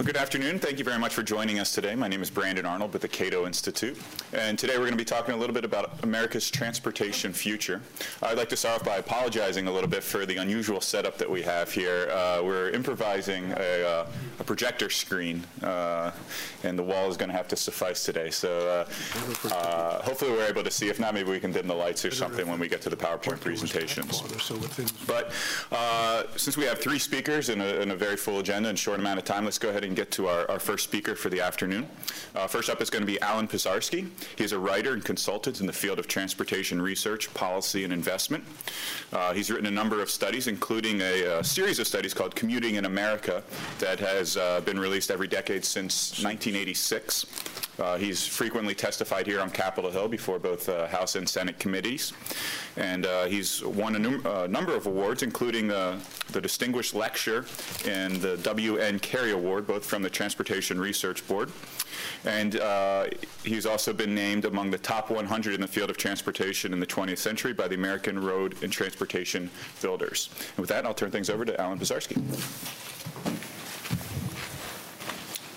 Well, good afternoon. Thank you very much for joining us today. My name is Brandon Arnold with the Cato Institute. And today we're going to be talking a little bit about America's transportation future. I'd like to start off by apologizing a little bit for the unusual setup that we have here. Uh, we're improvising a, uh, a projector screen, uh, and the wall is going to have to suffice today. So uh, uh, hopefully we're able to see. If not, maybe we can dim the lights or something when we get to the PowerPoint presentations. But uh, since we have three speakers and a, and a very full agenda in a short amount of time, let's go ahead and get to our, our first speaker for the afternoon. Uh, first up is going to be Alan Pisarski. He's a writer and consultant in the field of transportation research, policy, and investment. Uh, he's written a number of studies, including a, a, series of studies called Commuting in America that has uh, been released every decade since 1986. Uh, he's frequently testified here on Capitol Hill before both uh, House and Senate committees. And uh, he's won a num- uh, number of awards, including the Distinguished Lecture and the W.N. Carey Award, both from the Transportation Research Board. And uh, he's also been named among the top 100 in the field of transportation in the 20th century by the American Road and Transportation Builders. And with that, I'll turn things over to Alan Pisarski.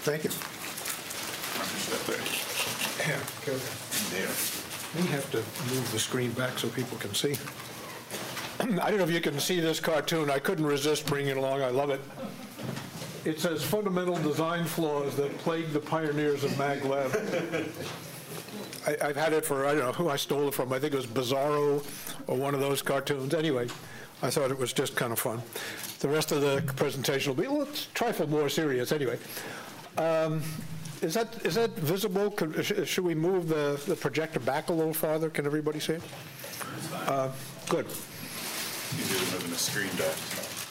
Thank you. Yeah, go There. We have to move the screen back so people can see. I don't know if you can see this cartoon. I couldn't resist bringing it along. I love it. It says fundamental design flaws that plague the pioneers of maglev. I, have had it for, I don't know who I stole it from. I think it was Bizarro or one of those cartoons. Anyway, I thought it was just kind of fun. The rest of the presentation will be, well, it's trifle more serious anyway. Um, is that is that visible? Could, should we move the, the projector back a little farther? Can everybody see it? Uh, good. Screen back.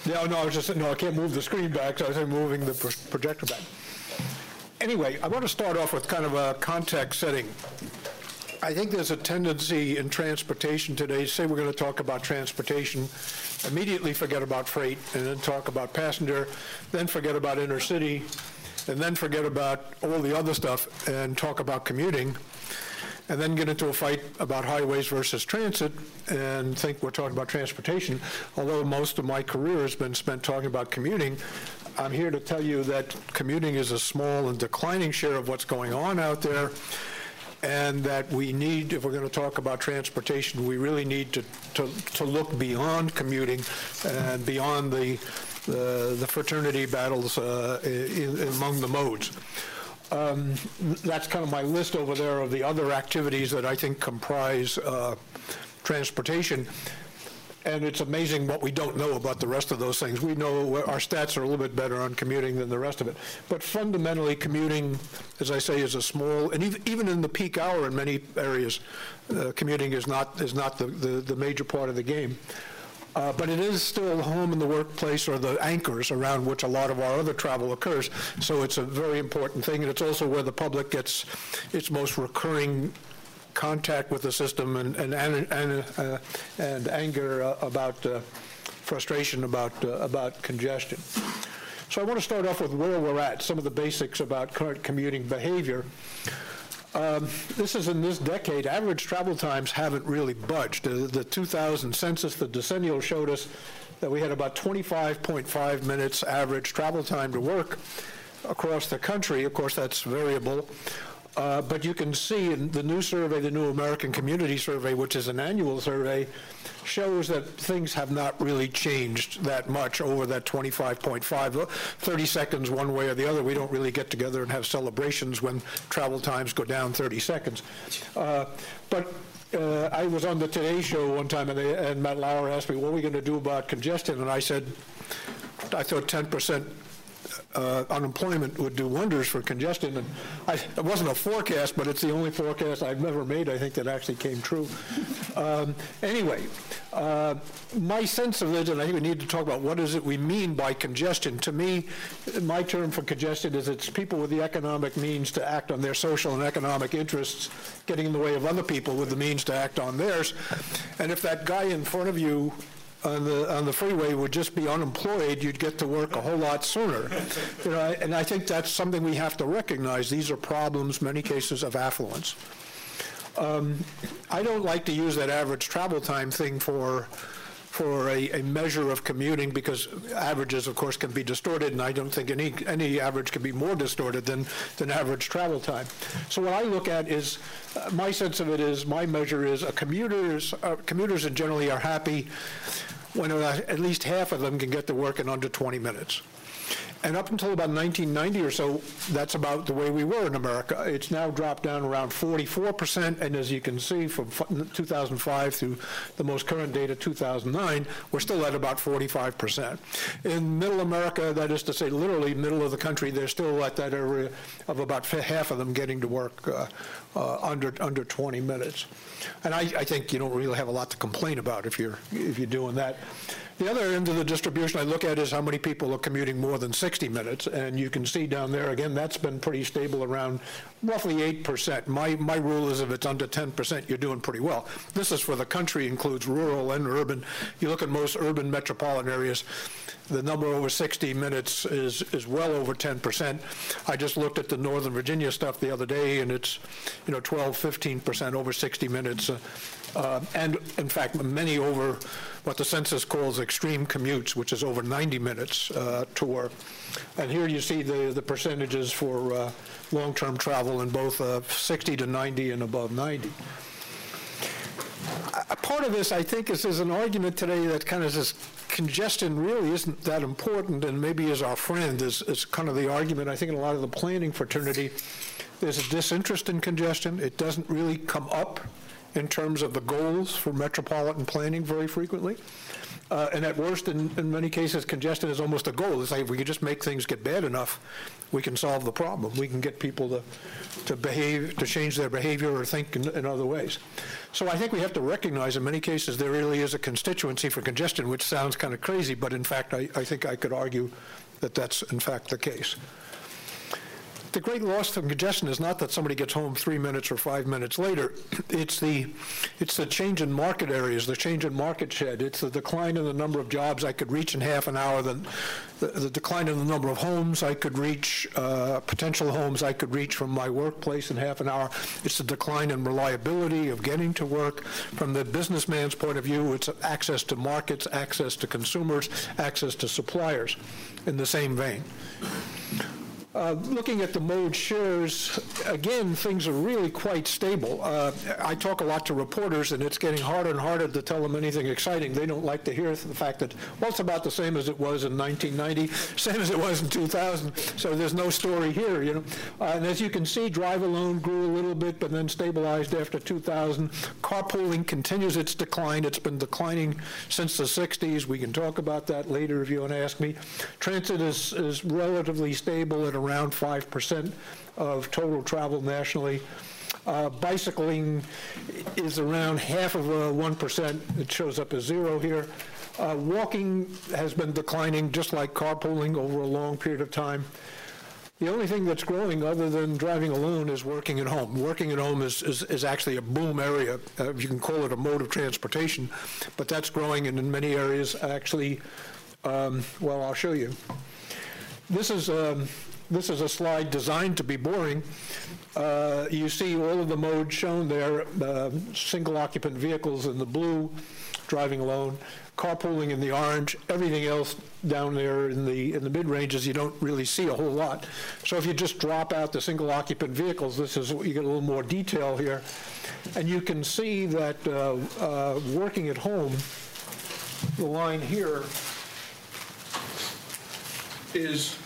No, no, I was just no. I can't move the screen back, so I was saying moving the projector back. Anyway, I want to start off with kind of a context setting. I think there's a tendency in transportation today. Say we're going to talk about transportation, immediately forget about freight, and then talk about passenger, then forget about intercity, and then forget about all the other stuff and talk about commuting, and then get into a fight about highways versus transit and think we're talking about transportation. Although most of my career has been spent talking about commuting, I'm here to tell you that commuting is a small and declining share of what's going on out there and that we need, if we're going to talk about transportation, we really need to, to, to look beyond commuting and beyond the the, the fraternity battles uh, in, among the modes. Um, that's kind of my list over there of the other activities that I think comprise uh, transportation. And it's amazing what we don't know about the rest of those things. We know our stats are a little bit better on commuting than the rest of it. But fundamentally, commuting, as I say, is a small, and even even in the peak hour in many areas, uh, commuting is not, is not the, the, the major part of the game. Uh, but it is still home and the workplace or the anchors around which a lot of our other travel occurs. So it's a very important thing, and it's also where the public gets its most recurring contact with the system and and and, uh, and anger uh, about uh, frustration about uh, about congestion. So I want to start off with where we're at, some of the basics about current commuting behavior. Um, this is in this decade, average travel times haven't really budged. The, the 2000 census, the decennial showed us that we had about 25.5 minutes average travel time to work across the country. Of course, that's variable. Uh, but you can see in the new survey, the New American Community Survey, which is an annual survey, shows that things have not really changed that much over that 25.5, 30 seconds one way or the other. We don't really get together and have celebrations when travel times go down 30 seconds. Uh, but uh, I was on the Today Show one time, and, they, and Matt Lauer asked me, what are we going to do about congestion? And I said, I thought 10% uh, unemployment would do wonders for congestion. And I, it wasn't a forecast, but it's the only forecast I've ever made, I think, that actually came true. Um, anyway, uh, my sense of it, and I think we need to talk about what is it we mean by congestion. To me, my term for congestion is it's people with the economic means to act on their social and economic interests getting in the way of other people with the means to act on theirs. And if that guy in front of you on the on the freeway would just be unemployed, you'd get to work a whole lot sooner. You know, and I think that's something we have to recognize. These are problems, many cases of affluence. Um, I don't like to use that average travel time thing for for a, a measure of commuting because averages, of course, can be distorted, and I don't think any, any average can be more distorted than, than average travel time. So what I look at is, uh, my sense of it is, my measure is, a commuters, uh, commuters generally are happy when at least half of them can get to work in under 20 minutes. And up until about 1990 or so, that's about the way we were in America. It's now dropped down around 44%, and as you can see, from 2005 through the most current data, 2009, we're still at about 45%. In middle America, that is to say, literally middle of the country, they're still at that area of about half of them getting to work uh, uh, under under 20 minutes. And I, I think you don't really have a lot to complain about if you're if you're doing that. The other end of the distribution I look at is how many people are commuting more than 60 minutes, and you can see down there, again, that's been pretty stable around roughly 8%. My, my rule is if it's under 10%, you're doing pretty well. This is for the country, includes rural and urban. You look at most urban metropolitan areas, the number over 60 minutes is, is well over 10%. I just looked at the Northern Virginia stuff the other day, and it's, you know, 12, 15% over 60 minutes. Uh, uh, and in fact, many over what the census calls extreme commutes, which is over 90 minutes uh, to work. And here you see the, the percentages for uh, long-term travel in both uh, 60 to 90 and above 90. A part of this, I think, is there's an argument today that kind of says congestion really isn't that important and maybe is our friend, is, is kind of the argument, I think, in a lot of the planning fraternity. There's a disinterest in congestion. It doesn't really come up in terms of the goals for metropolitan planning very frequently. Uh, and at worst, in, in many cases, congestion is almost a goal. It's like if we can just make things get bad enough, we can solve the problem. We can get people to, to behave, to change their behavior or think in, in other ways. So I think we have to recognize in many cases there really is a constituency for congestion, which sounds kind of crazy, but in fact, I, I think I could argue that that's in fact the case the great loss from congestion is not that somebody gets home three minutes or five minutes later. It's the, it's the change in market areas, the change in market shed. It's the decline in the number of jobs I could reach in half an hour, the, the, the decline in the number of homes I could reach, uh, potential homes I could reach from my workplace in half an hour. It's the decline in reliability of getting to work. From the businessman's point of view, it's access to markets, access to consumers, access to suppliers in the same vein. Uh, looking at the mode shares, again, things are really quite stable. Uh, I talk a lot to reporters, and it's getting harder and harder to tell them anything exciting. They don't like to hear the fact that, well, it's about the same as it was in 1990, same as it was in 2000, so there's no story here, you know. Uh, and as you can see, drive alone grew a little bit, but then stabilized after 2000. Carpooling continues its decline. It's been declining since the 60s. We can talk about that later if you want to ask me. Transit is, is relatively stable at around 5% of total travel nationally. Uh, bicycling is around half of a 1%. It shows up as zero here. Uh, walking has been declining just like carpooling over a long period of time. The only thing that's growing other than driving alone is working at home. Working at home is, is, is actually a boom area. Uh, you can call it a mode of transportation, but that's growing and in many areas actually, um, well, I'll show you. This is um, this is a slide designed to be boring. Uh, you see all of the modes shown there, uh, single occupant vehicles in the blue, driving alone, carpooling in the orange, everything else down there in the in the mid ranges you don't really see a whole lot. So if you just drop out the single occupant vehicles, this is you get a little more detail here, and you can see that uh, uh working at home, the line here is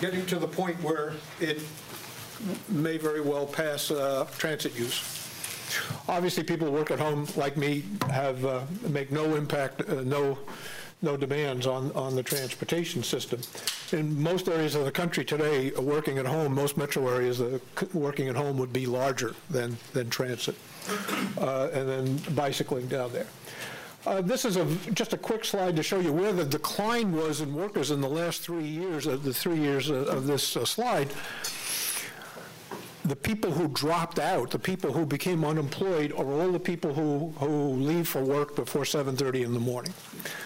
getting to the point where it may very well pass uh, transit use. Obviously, people who work at home, like me, have uh, make no impact, uh, no no demands on, on the transportation system. In most areas of the country today, working at home, most metro areas, uh, working at home would be larger than, than transit, uh, and then bicycling down there. Uh, this is a, just a quick slide to show you where the decline was in workers in the last three years, uh, the three years uh, of this uh, slide. The people who dropped out, the people who became unemployed, are all the people who, who leave for work before 7.30 in the morning.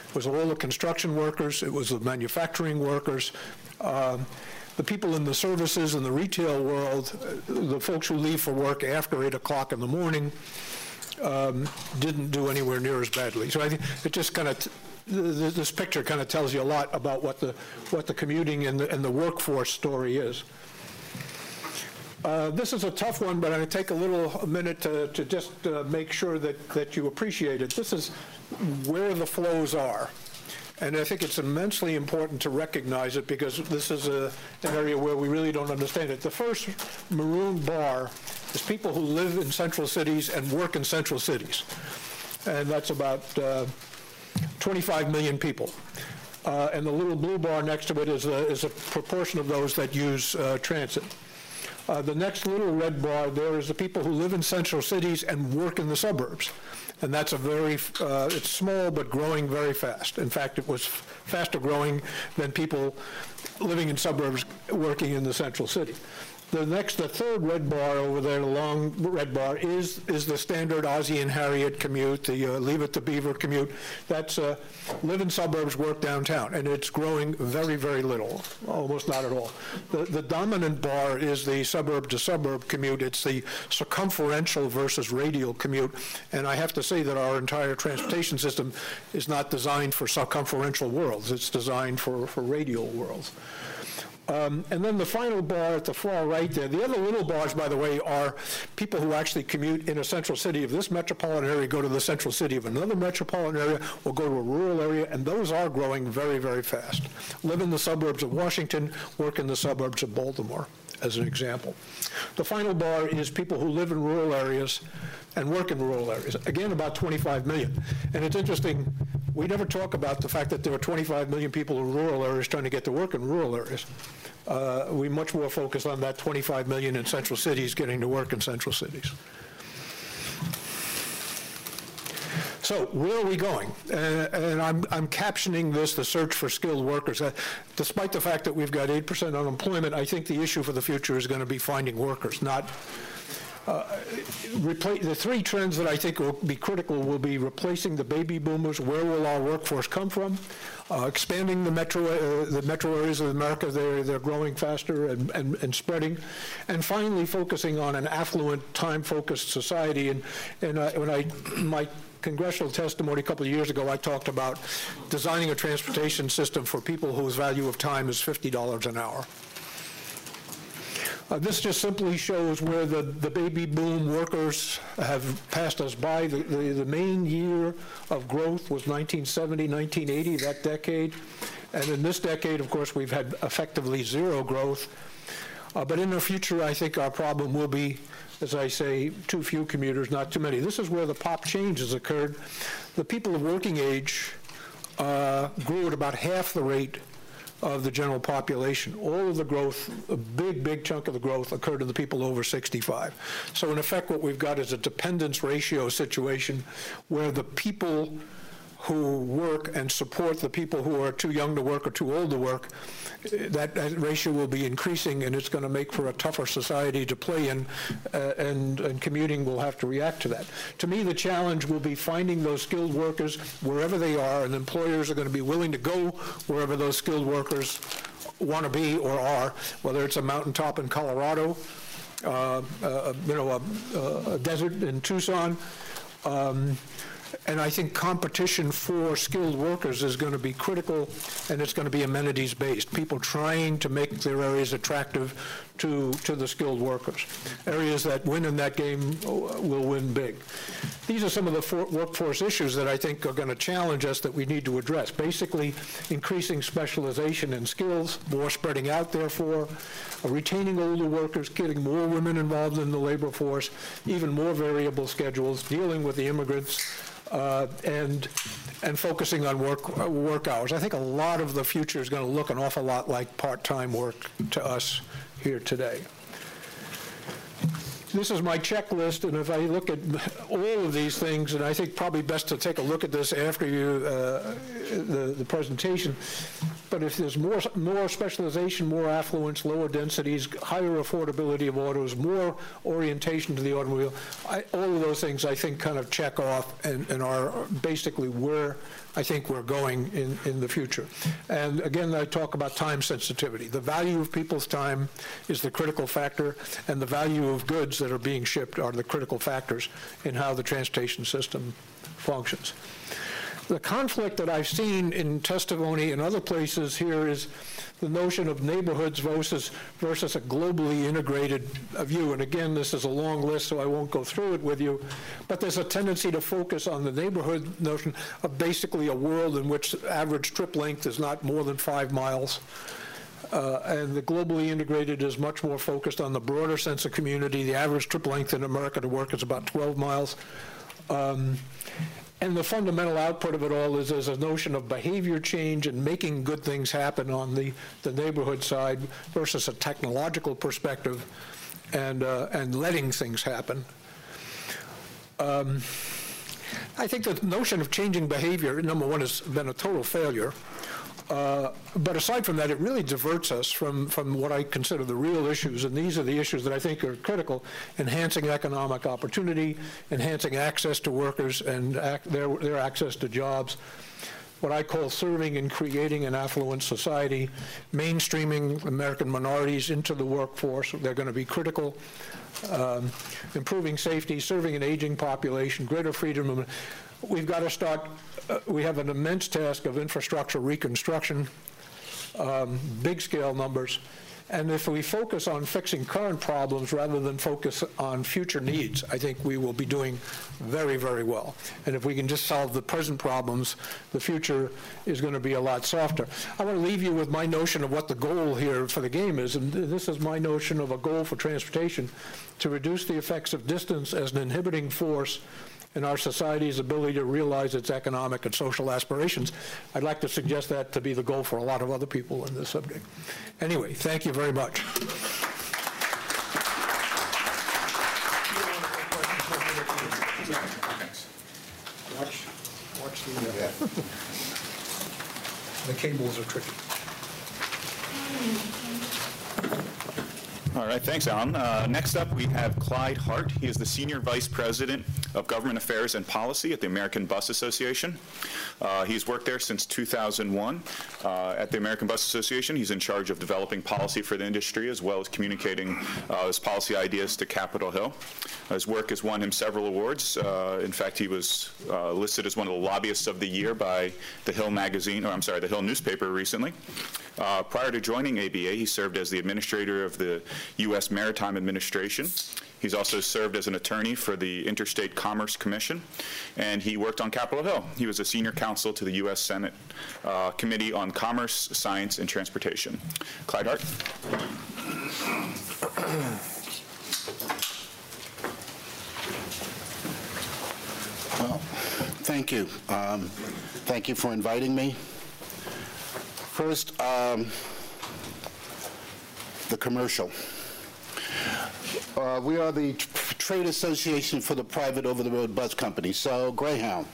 It was all the construction workers, it was the manufacturing workers, um, the people in the services and the retail world, uh, the folks who leave for work after 8 o'clock in the morning, um, didn't do anywhere near as badly. So I think it just kind of, this picture kind of tells you a lot about what the, what the commuting and the, and the workforce story is. Uh, This is a tough one, but I'm going to take a little a minute to, to just uh, make sure that, that you appreciate it. This is where the flows are. And I think it's immensely important to recognize it because this is a, an area where we really don't understand it. The first maroon bar is people who live in central cities and work in central cities. And that's about uh, 25 million people. Uh, and the little blue bar next to it is a, is a proportion of those that use uh, transit. Uh, the next little red bar there is the people who live in central cities and work in the suburbs. And that's a very, uh, it's small but growing very fast. In fact, it was faster growing than people living in suburbs working in the central city. The next, the third red bar over there, the long red bar, is is the standard Ozzie and Harriet commute, the uh, Leave It to Beaver commute. That's uh, live in suburbs, work downtown, and it's growing very, very little, almost not at all. The, the dominant bar is the suburb to suburb commute. It's the circumferential versus radial commute, and I have to say that our entire transportation system is not designed for circumferential worlds. It's designed for, for radial worlds. Um, and then the final bar at the far right there, the other little bars, by the way, are people who actually commute in a central city of this metropolitan area, go to the central city of another metropolitan area, or go to a rural area, and those are growing very, very fast. Live in the suburbs of Washington, work in the suburbs of Baltimore, as an example. The final bar is people who live in rural areas and work in rural areas. Again, about 25 million. And it's interesting, we never talk about the fact that there are 25 million people in rural areas trying to get to work in rural areas. Uh, we much more focus on that 25 million in central cities getting to work in central cities. So where are we going? And I'm, I'm captioning this the search for skilled workers. Uh, despite the fact that we've got 8% unemployment, I think the issue for the future is going to be finding workers, not the three trends that I think will be critical will be replacing the baby boomers. Where will our workforce come from? Uh, expanding the metro, uh, the metro areas of America. They're, they're growing faster and, and, and spreading. And finally, focusing on an affluent, time-focused society. And, and when I, my congressional testimony a couple of years ago, I talked about designing a transportation system for people whose value of time is $50 an hour. Uh, this just simply shows where the, the baby boom workers have passed us by. The, the, the main year of growth was 1970, 1980, that decade. And in this decade, of course, we've had effectively zero growth. Uh, but in the future, I think our problem will be, as I say, too few commuters, not too many. This is where the pop change has occurred. The people of working age uh, grew at about half the rate of the general population. All of the growth, a big, big chunk of the growth occurred in the people over 65. So in effect, what we've got is a dependence ratio situation where the people who work and support the people who are too young to work or too old to work, that, that ratio will be increasing and it's going to make for a tougher society to play in uh, and, and commuting will have to react to that. To me, the challenge will be finding those skilled workers wherever they are and employers are going to be willing to go wherever those skilled workers want to be or are, whether it's a mountaintop in Colorado, uh, uh, you know, a, a, desert in Tucson, um, and I think competition for skilled workers is going to be critical, and it's going to be amenities-based. People trying to make their areas attractive to, to the skilled workers. Areas that win in that game will win big. These are some of the for- workforce issues that I think are going to challenge us that we need to address. Basically, increasing specialization in skills, more spreading out, therefore, uh, retaining older workers, getting more women involved in the labor force, even more variable schedules, dealing with the immigrants, uh, and and focusing on work work hours. I think a lot of the future is going to look an awful lot like part-time work to us here today. This is my checklist, and if I look at all of these things, and I think probably best to take a look at this after you uh, the, the presentation, but if there's more, more specialization, more affluence, lower densities, higher affordability of autos, more orientation to the automobile, I, all of those things I think kind of check off and, and are basically where I think we're going in, in the future. And again, I talk about time sensitivity. The value of people's time is the critical factor, and the value of goods that are being shipped are the critical factors in how the transportation system functions. The conflict that I've seen in testimony in other places here is the notion of neighborhoods versus, versus a globally integrated view. And again, this is a long list, so I won't go through it with you. But there's a tendency to focus on the neighborhood notion of basically a world in which average trip length is not more than five miles. Uh, and the globally integrated is much more focused on the broader sense of community. The average trip length in America to work is about 12 miles. Um, and the fundamental output of it all is there's a notion of behavior change and making good things happen on the, the neighborhood side versus a technological perspective and, uh, and letting things happen. Um, I think the notion of changing behavior, number one, has been a total failure. Uh, but aside from that, it really diverts us from, from what I consider the real issues, and these are the issues that I think are critical, enhancing economic opportunity, enhancing access to workers and ac their, their access to jobs, what I call serving and creating an affluent society, mainstreaming American minorities into the workforce. They're going to be critical. Um, improving safety, serving an aging population, greater freedom. We've got to start uh, we have an immense task of infrastructure reconstruction, um, big scale numbers. And if we focus on fixing current problems rather than focus on future needs, I think we will be doing very, very well. And if we can just solve the present problems, the future is going to be a lot softer. I want to leave you with my notion of what the goal here for the game is. And this is my notion of a goal for transportation to reduce the effects of distance as an inhibiting force in our society's ability to realize its economic and social aspirations. I'd like to suggest that to be the goal for a lot of other people in this subject. Anyway, thank you very much. Watch, watch the, uh, the cables are tricky. All right, thanks, Alan. Uh, next up, we have Clyde Hart. He is the Senior Vice President of Government Affairs and Policy at the American Bus Association. Uh, he's worked there since 2001. Uh, at the American Bus Association, he's in charge of developing policy for the industry as well as communicating uh, his policy ideas to Capitol Hill. His work has won him several awards. Uh, in fact, he was uh, listed as one of the lobbyists of the year by the Hill magazine, or I'm sorry, the Hill newspaper recently. Prior to joining ABA, he served as the administrator of the U.S. Maritime Administration. He's also served as an attorney for the Interstate Commerce Commission, and he worked on Capitol Hill. He was a senior counsel to the U.S. Senate uh, Committee on Commerce, Science, and Transportation. Clyde Hart. Well, thank you. Um, thank you for inviting me. First, um, the commercial. Uh, we are the trade association for the private over-the-road bus company. So Greyhound,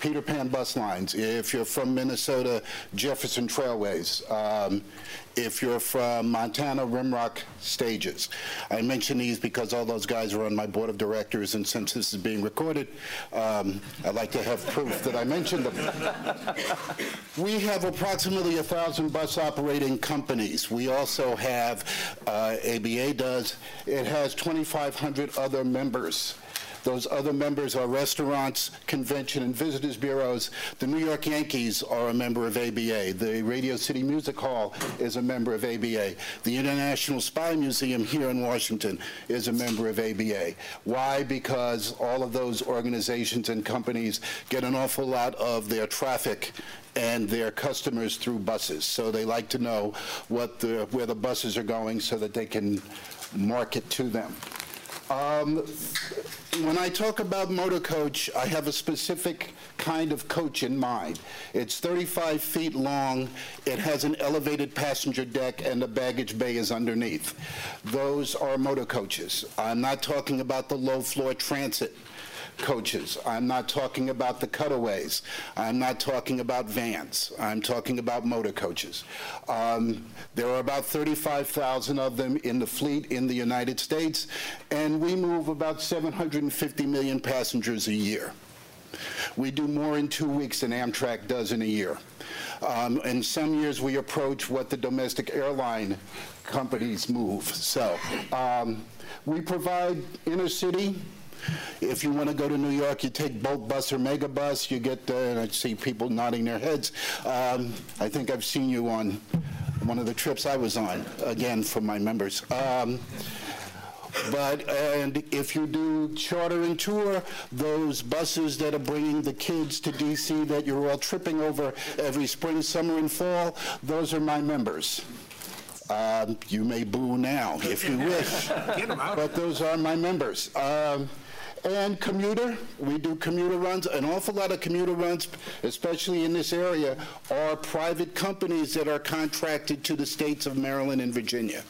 Peter Pan bus lines. If you're from Minnesota, Jefferson Trailways. Um, if you're from Montana, Rimrock Stages. I mention these because all those guys are on my board of directors, and since this is being recorded, um, I'd like to have proof that I mentioned them. we have approximately a thousand bus operating companies. We also have, uh, ABA does, it has 2,500 other members. Those other members are restaurants, convention and visitors bureaus. The New York Yankees are a member of ABA. The Radio City Music Hall is a member of ABA. The International Spy Museum here in Washington is a member of ABA. Why? Because all of those organizations and companies get an awful lot of their traffic and their customers through buses. So they like to know what the, where the buses are going so that they can market to them. Um, when I talk about motor coach, I have a specific kind of coach in mind. It's 35 feet long. It has an elevated passenger deck, and the baggage bay is underneath. Those are motor coaches. I'm not talking about the low floor transit coaches. I'm not talking about the cutaways. I'm not talking about vans. I'm talking about motor coaches. Um, there are about 35,000 of them in the fleet in the United States, and we move about 750 million passengers a year. We do more in two weeks than Amtrak does in a year. Um, in some years, we approach what the domestic airline companies move. So um, we provide inner city. If you want to go to New York, you take Bolt Bus or Megabus. You get, there, and I see people nodding their heads. Um, I think I've seen you on one of the trips I was on, again, for my members. Um, but, and if you do charter and tour, those buses that are bringing the kids to DC that you're all tripping over every spring, summer, and fall, those are my members. Um, you may boo now if you wish, but those are my members. Um, and commuter, we do commuter runs. An awful lot of commuter runs, especially in this area, are private companies that are contracted to the states of Maryland and Virginia.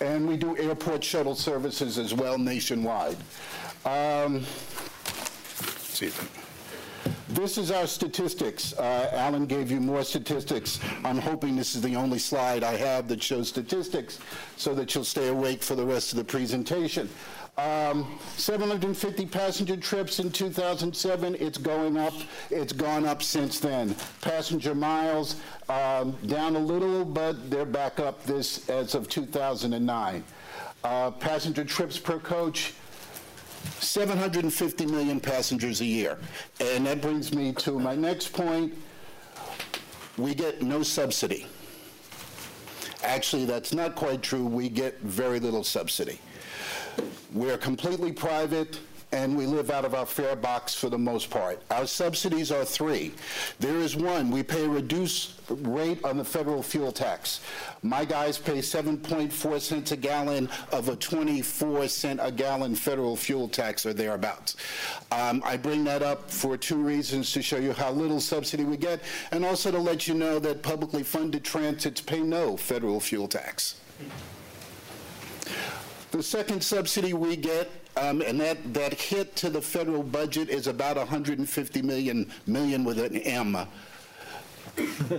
And we do airport shuttle services as well nationwide. Um, see this is our statistics. Uh, Alan gave you more statistics. I'm hoping this is the only slide I have that shows statistics so that you'll stay awake for the rest of the presentation. Um, 750 passenger trips in 2007. It's going up. It's gone up since then. Passenger miles um, down a little, but they're back up this as of 2009. Uh, passenger trips per coach. 750 million passengers a year. And that brings me to my next point. We get no subsidy. Actually, that's not quite true. We get very little subsidy. We're completely private and we live out of our fare box for the most part. Our subsidies are three. There is one, we pay a reduced rate on the federal fuel tax. My guys pay 7.4 cents a gallon of a 24 cent a gallon federal fuel tax or thereabouts. Um, I bring that up for two reasons to show you how little subsidy we get and also to let you know that publicly funded transits pay no federal fuel tax. The second subsidy we get, um, and that, that hit to the federal budget is about 150 million, million with an M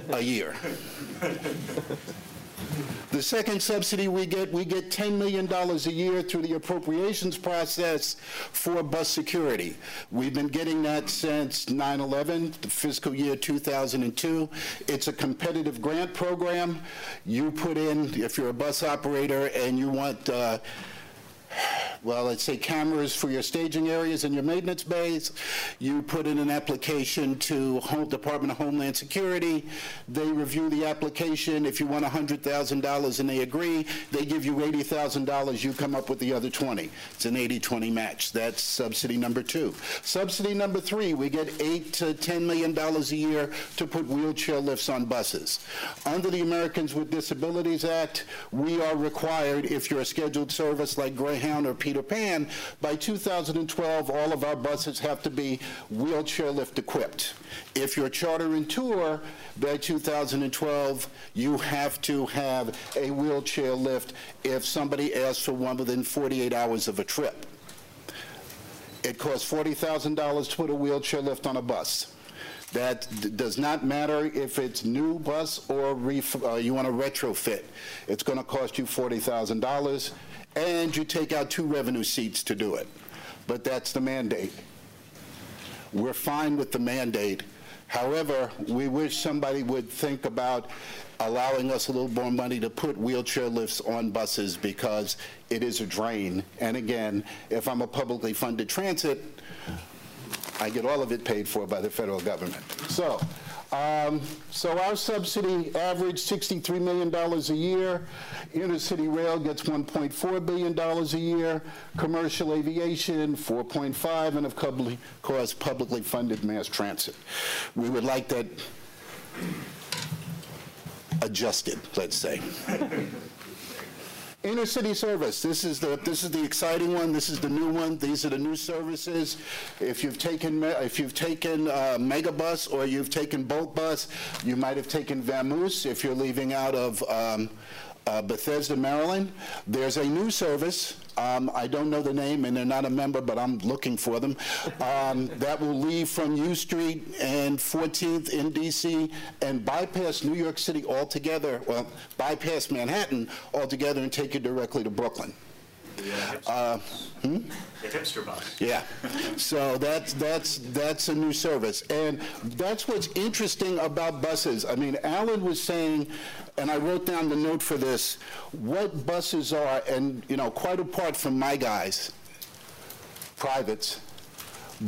a year. The second subsidy we get, we get $10 million a year through the appropriations process for bus security. We've been getting that since 9-11, the fiscal year 2002. It's a competitive grant program. You put in, if you're a bus operator and you want uh, well, let's say cameras for your staging areas and your maintenance bays. You put in an application to Home Department of Homeland Security. They review the application. If you want $100,000 and they agree, they give you $80,000. You come up with the other 20. It's an 80-20 match. That's subsidy number two. Subsidy number three, we get 8 to $10 million a year to put wheelchair lifts on buses. Under the Americans with Disabilities Act, we are required, if you're a scheduled service like Greyhound or Peter Pan, by 2012, all of our buses have to be wheelchair lift equipped. If you're charter and tour, by 2012, you have to have a wheelchair lift if somebody asks for one within 48 hours of a trip. It costs $40,000 to put a wheelchair lift on a bus. That does not matter if it's new bus or uh, you want to retrofit. It's going to cost you $40,000 and you take out two revenue seats to do it. But that's the mandate. We're fine with the mandate. However, we wish somebody would think about allowing us a little more money to put wheelchair lifts on buses because it is a drain. And again, if I'm a publicly funded transit, I get all of it paid for by the federal government. So um, so our subsidy averaged $63 million a year. Intercity rail gets $1.4 billion a year. Commercial aviation, 4.5, and of course, publicly funded mass transit. We would like that adjusted, let's say. Inner city service. This is the this is the exciting one. This is the new one. These are the new services. If you've taken if you've taken uh, Megabus or you've taken Bolt Bus, you might have taken Vamoose if you're leaving out of um, uh, Bethesda, Maryland. There's a new service. Um, I don't know the name, and they're not a member, but I'm looking for them. Um, that will leave from U Street and 14th in D.C. and bypass New York City altogether. Well, bypass Manhattan altogether and take you directly to Brooklyn. Uh, hmm? The hipster bus. Yeah. So that's that's that's a new service, and that's what's interesting about buses. I mean, Alan was saying, and I wrote down the note for this, what buses are, and you know, quite apart from my guys, privates,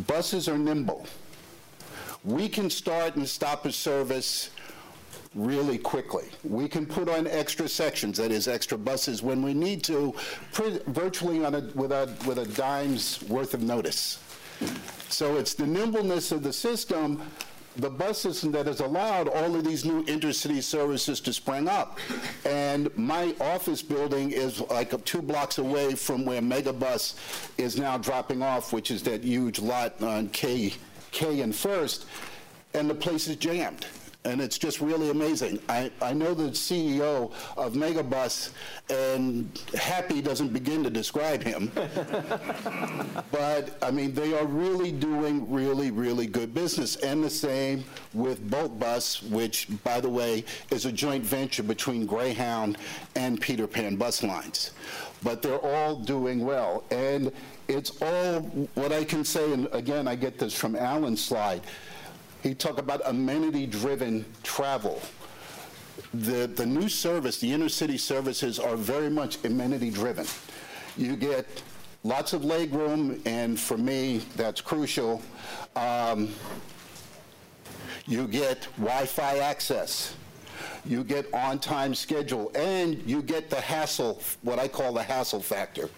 buses are nimble. We can start and stop a service really quickly. We can put on extra sections, that is, extra buses, when we need to, virtually on a, with, a, with a dime's worth of notice. So it's the nimbleness of the system, the bus system that has allowed all of these new intercity services to spring up. And my office building is like two blocks away from where Megabus is now dropping off, which is that huge lot on K, K and First, and the place is jammed and it's just really amazing. I, I know the CEO of Megabus, and happy doesn't begin to describe him. but, I mean, they are really doing really, really good business. And the same with Bolt Bus, which, by the way, is a joint venture between Greyhound and Peter Pan Bus Lines. But they're all doing well. And it's all what I can say, and again, I get this from Alan's slide he talked about amenity-driven travel. The, the new service, the inner city services are very much amenity-driven. You get lots of leg room, and for me, that's crucial. Um, you get Wi-Fi access. You get on-time schedule, and you get the hassle, what I call the hassle factor,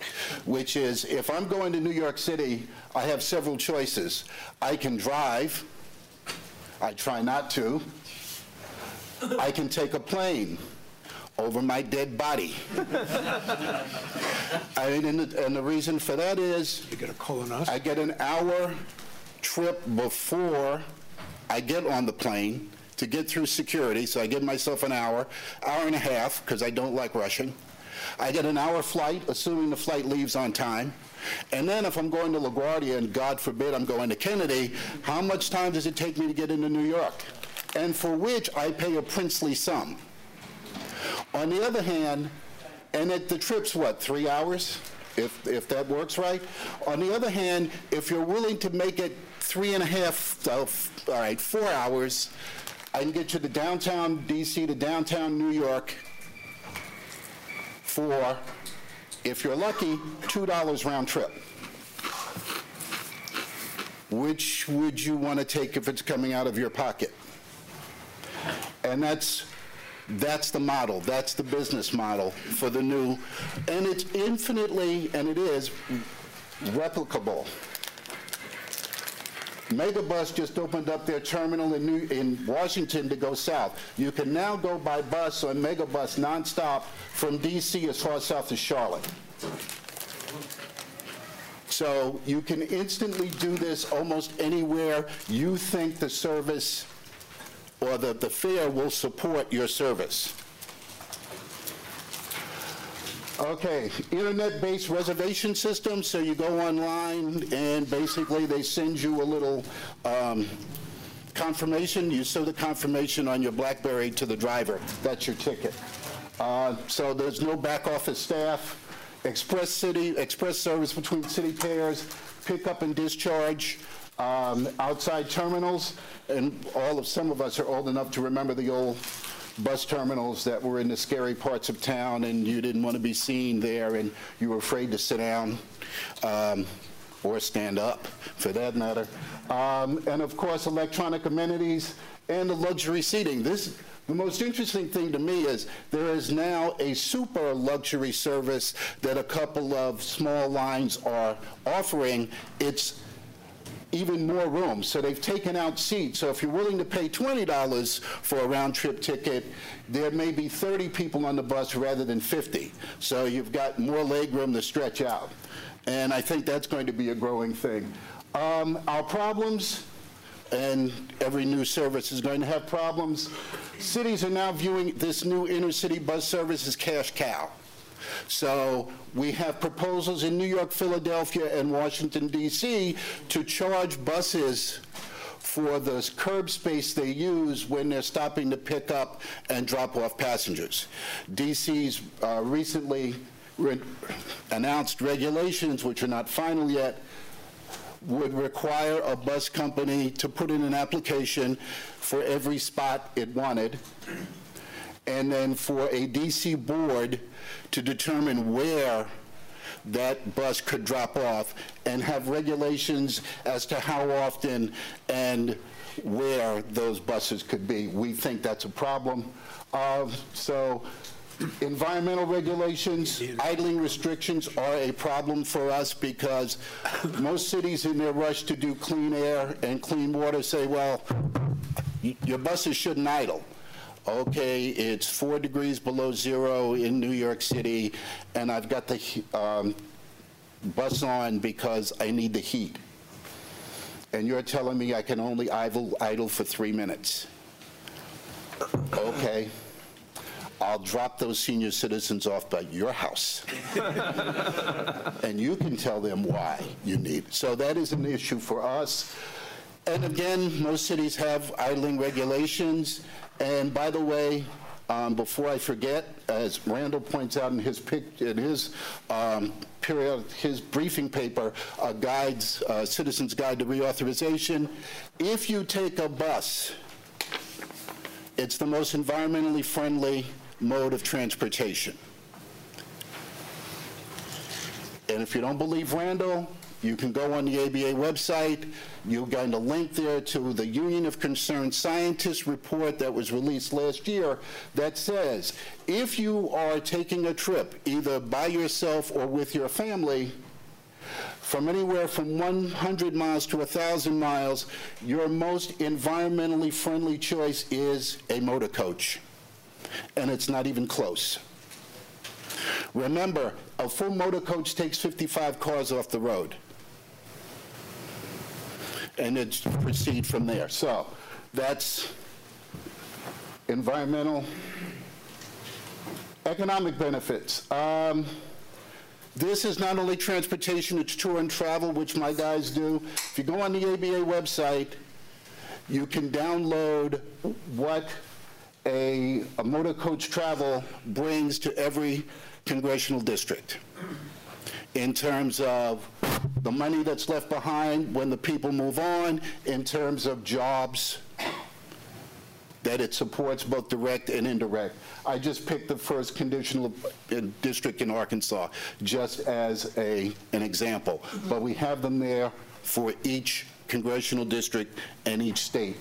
which is if I'm going to New York City, I have several choices. I can drive, I try not to. I can take a plane over my dead body. I mean, and the, and the, reason for that is you get a colonoscopy. I get an hour trip before I get on the plane to get through security, so I give myself an hour, hour and a half, because I don't like rushing. I get an hour flight, assuming the flight leaves on time. And then if I'm going to LaGuardia and God forbid I'm going to Kennedy, how much time does it take me to get into New York? And for which I pay a princely sum. On the other hand, and the trip's what, three hours? If, if that works right. On the other hand, if you're willing to make it three and a half, uh, all right, four hours, I can get you to downtown DC to downtown New York for if you're lucky, $2 round trip. Which would you want to take if it's coming out of your pocket? And that's that's the model. That's the business model for the new, and it's infinitely, and it is replicable. Megabus just opened up their terminal in, New, in Washington to go south. You can now go by bus on Megabus nonstop from D.C. as far south as Charlotte. So you can instantly do this almost anywhere you think the service or the, the fare will support your service. Okay, internet-based reservation system. So you go online and basically they send you a little um, confirmation. You show the confirmation on your BlackBerry to the driver. That's your ticket. Uh, so there's no back office staff. Express city, express service between city pairs, pickup and discharge. Um, outside terminals, and all of some of us are old enough to remember the old bus terminals that were in the scary parts of town and you didn't want to be seen there and you were afraid to sit down um, or stand up for that matter. Um, and of course, electronic amenities and the luxury seating. This, the most interesting thing to me is there is now a super luxury service that a couple of small lines are offering. It's even more room. So they've taken out seats. So if you're willing to pay $20 for a round trip ticket, there may be 30 people on the bus rather than 50. So you've got more leg room to stretch out. And I think that's going to be a growing thing. Um, our problems, and every new service is going to have problems. Cities are now viewing this new inner city bus service as cash cow. So we have proposals in New York, Philadelphia, and Washington, D.C. to charge buses for the curb space they use when they're stopping to pick up and drop off passengers. DC's uh, recently re- announced regulations, which are not final yet, would require a bus company to put in an application for every spot it wanted, and then for a DC board to determine where that bus could drop off, and have regulations as to how often and where those buses could be. We think that's a problem. Uh, So environmental regulations, idling restrictions are a problem for us because most cities in their rush to do clean air and clean water say, well, your buses shouldn't idle. Okay, it's four degrees below zero in New York City, and I've got the um, bus on because I need the heat. And you're telling me I can only idle, idle for three minutes. Okay. I'll drop those senior citizens off by your house. And you can tell them why you need. So that is an issue for us. And again, most cities have idling regulations. And by the way, um, before I forget, as Randall points out in his pic, in his um, period, his briefing paper, uh, guides, uh, Citizens Guide to Reauthorization, if you take a bus it's the most environmentally friendly mode of transportation. And if you don't believe Randall, you can go on the ABA website. You'll find a link there to the Union of Concerned Scientists report that was released last year that says if you are taking a trip, either by yourself or with your family, from anywhere from 100 miles to 1,000 miles, your most environmentally friendly choice is a motor coach. And it's not even close. Remember, a full motor coach takes 55 cars off the road. And it's proceed from there. So that's environmental, economic benefits. Um, this is not only transportation, it's tour and travel, which my guys do. If you go on the ABA website, you can download what a, a motor coach travel brings to every congressional district in terms of the money that's left behind when the people move on, in terms of jobs, that it supports both direct and indirect. I just picked the first conditional uh, district in Arkansas, just as a, an example. But we have them there for each congressional district and each state.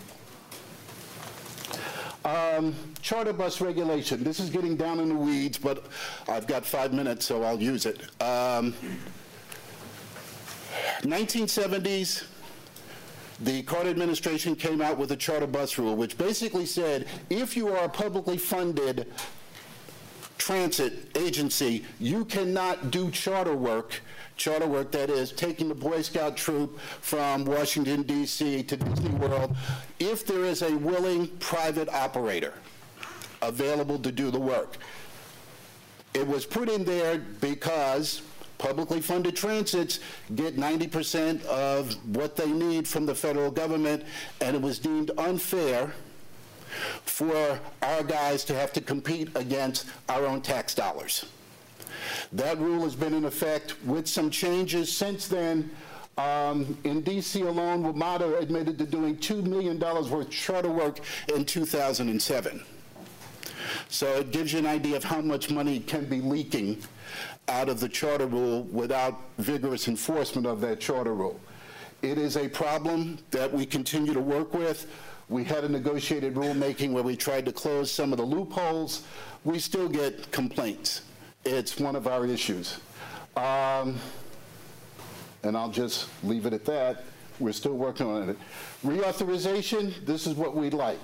Um, Charter bus regulation, this is getting down in the weeds, but I've got five minutes, so I'll use it. Um, 1970s, the Carter administration came out with a charter bus rule, which basically said if you are a publicly funded transit agency, you cannot do charter work, charter work that is taking the Boy Scout troop from Washington, D.C. to Disney World, if there is a willing private operator available to do the work. It was put in there because publicly funded transits get 90% of what they need from the federal government, and it was deemed unfair for our guys to have to compete against our own tax dollars. That rule has been in effect with some changes since then. Um, in D.C. alone, WMATA admitted to doing $2 million worth of charter work in 2007. So it gives you an idea of how much money can be leaking out of the charter rule without vigorous enforcement of that charter rule. It is a problem that we continue to work with. We had a negotiated rulemaking where we tried to close some of the loopholes. We still get complaints. It's one of our issues. Um, and I'll just leave it at that. We're still working on it. Reauthorization, this is what we'd like.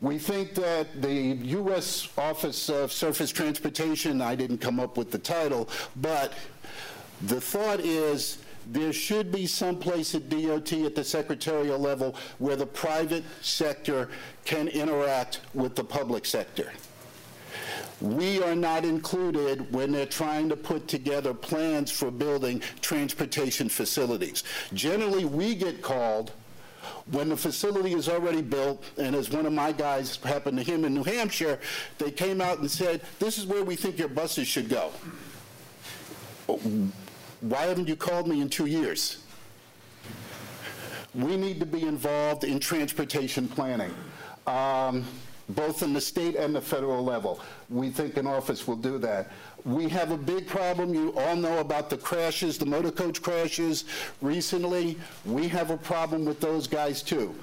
We think that the U.S. Office of Surface Transportation, I didn't come up with the title, but the thought is there should be some place at DOT at the secretarial level where the private sector can interact with the public sector. We are not included when they're trying to put together plans for building transportation facilities. Generally, we get called when the facility is already built, and as one of my guys happened to him in New Hampshire, they came out and said, this is where we think your buses should go. Why haven't you called me in two years? We need to be involved in transportation planning, um, both in the state and the federal level. We think an office will do that. We have a big problem. You all know about the crashes, the motor coach crashes recently. We have a problem with those guys too.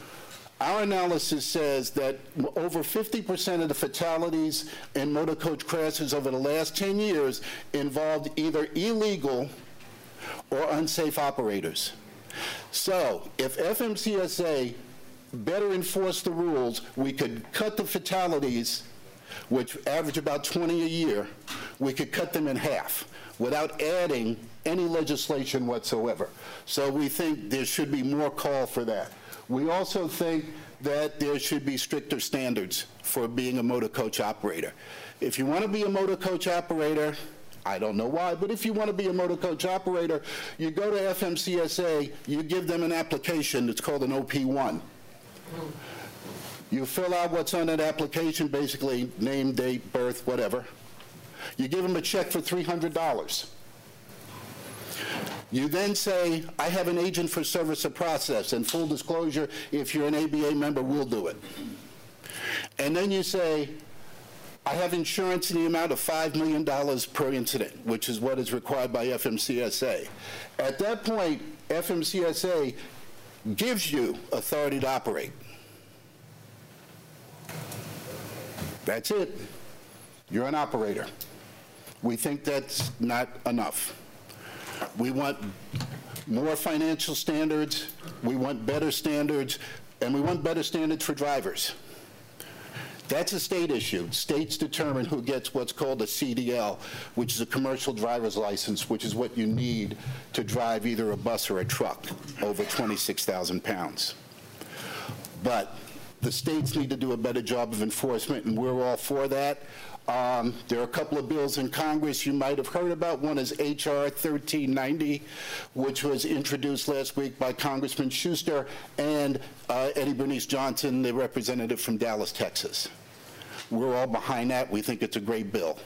Our analysis says that over 50% of the fatalities in motor coach crashes over the last 10 years involved either illegal or unsafe operators. So if FMCSA better enforce the rules, we could cut the fatalities, which average about 20 a year, we could cut them in half without adding any legislation whatsoever. So we think there should be more call for that. We also think that there should be stricter standards for being a motor coach operator. If you want to be a motor coach operator, I don't know why, but if you want to be a motor coach operator, you go to FMCSA, you give them an application, it's called an OP1. You fill out what's on that application, basically name, date, birth, whatever. You give them a check for $300. You then say, I have an agent for service of process, and full disclosure, if you're an ABA member, we'll do it. And then you say, I have insurance in the amount of $5 million per incident, which is what is required by FMCSA. At that point, FMCSA gives you authority to operate. That's it. You're an operator. We think that's not enough. We want more financial standards, we want better standards, and we want better standards for drivers. That's a state issue. States determine who gets what's called a CDL, which is a commercial driver's license, which is what you need to drive either a bus or a truck over 26,000 pounds. But the states need to do a better job of enforcement, and we're all for that. Um, there are a couple of bills in Congress you might have heard about. One is H.R. 1390, which was introduced last week by Congressman Shuster and uh, Eddie Bernice Johnson, the representative from Dallas, Texas. We're all behind that. We think it's a great bill.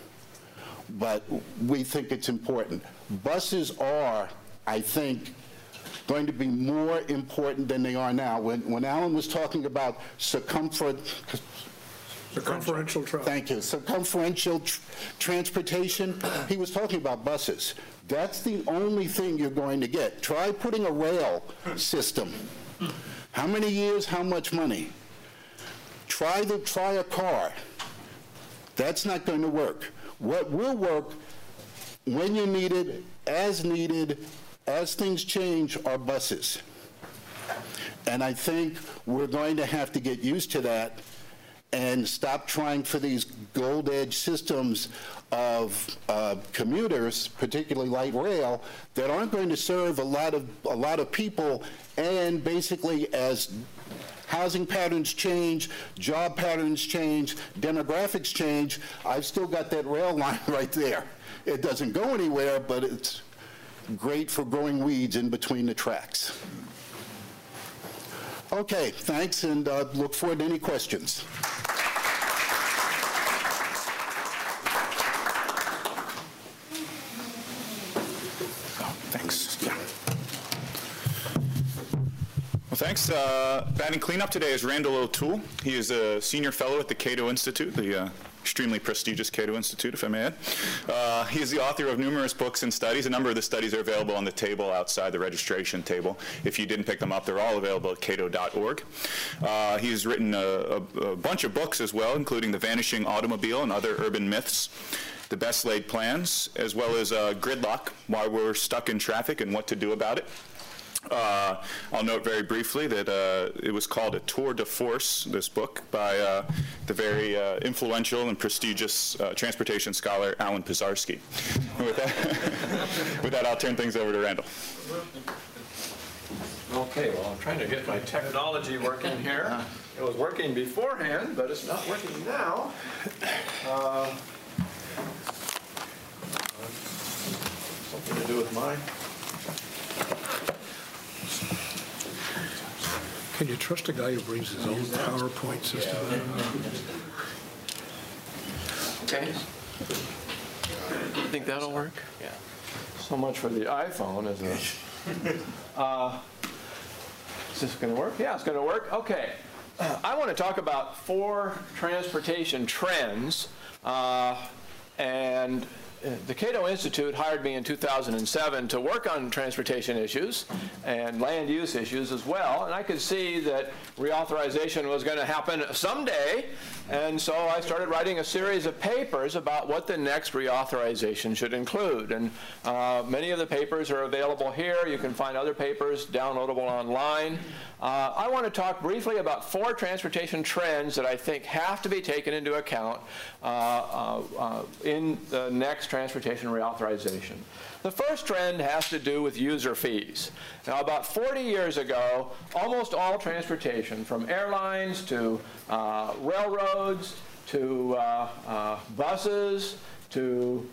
But we think it's important. Buses are, I think, going to be more important than they are now. When, when Alan was talking about circumference, Circumferential traffic. Thank you. Circumferential tr- transportation, he was talking about buses. That's the only thing you're going to get. Try putting a rail system. How many years, how much money? Try the, try a car. That's not going to work. What will work when you need it, as needed, as things change, are buses. And I think we're going to have to get used to that and stop trying for these gold edge systems of uh, commuters, particularly light rail, that aren't going to serve a lot of a lot of people. And basically, as housing patterns change, job patterns change, demographics change, I've still got that rail line right there. It doesn't go anywhere, but it's great for growing weeds in between the tracks. Okay, thanks, and uh, look forward to any questions. Oh, Thanks. Uh, batting cleanup today is Randall O'Toole. He is a senior fellow at the Cato Institute, the uh, extremely prestigious Cato Institute, if I may add. Uh, he is the author of numerous books and studies. A number of the studies are available on the table outside the registration table. If you didn't pick them up, they're all available at cato.org. Uh, he's written a, a, a bunch of books as well, including The Vanishing Automobile and Other Urban Myths the best laid plans, as well as uh, gridlock, why we're stuck in traffic and what to do about it. Uh, I'll note very briefly that uh, it was called a tour de force, this book, by uh, the very uh, influential and prestigious uh, transportation scholar Alan Pisarski. With that, with that, I'll turn things over to Randall. Okay, well, I'm trying to get my technology working here. It was working beforehand, but it's not working now. Uh, Something to do with mine? Can you trust a guy who brings his own PowerPoint system? Okay. You think that'll work? Yeah. So much for the iPhone, isn't it? Uh, Is this going to work? Yeah, it's going to work. Okay. I want to talk about four transportation trends. Uh, and the Cato Institute hired me in 2007 to work on transportation issues and land use issues as well. And I could see that reauthorization was going to happen someday. And so I started writing a series of papers about what the next reauthorization should include. And uh, many of the papers are available here. You can find other papers downloadable online. Uh, I want to talk briefly about four transportation trends that I think have to be taken into account uh, uh, uh in the next transportation reauthorization. The first trend has to do with user fees. Now, about 40 years ago, almost all transportation, from airlines to uh, railroads to uh, buses to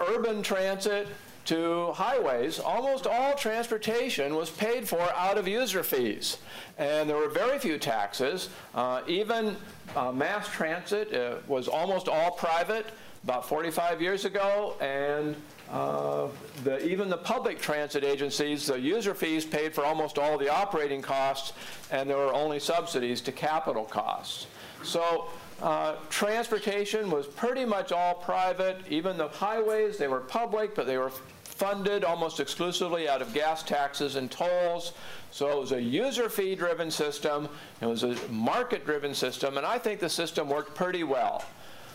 urban transit to highways, almost all transportation was paid for out of user fees. And there were very few taxes. Uh, even uh, mass transit uh, was almost all private about 45 years ago, and uh, the, even the public transit agencies, the user fees paid for almost all the operating costs, and there were only subsidies to capital costs. So uh, transportation was pretty much all private. Even the highways, they were public, but they were funded almost exclusively out of gas taxes and tolls. So it was a user fee driven system, it was a market driven system, and I think the system worked pretty well.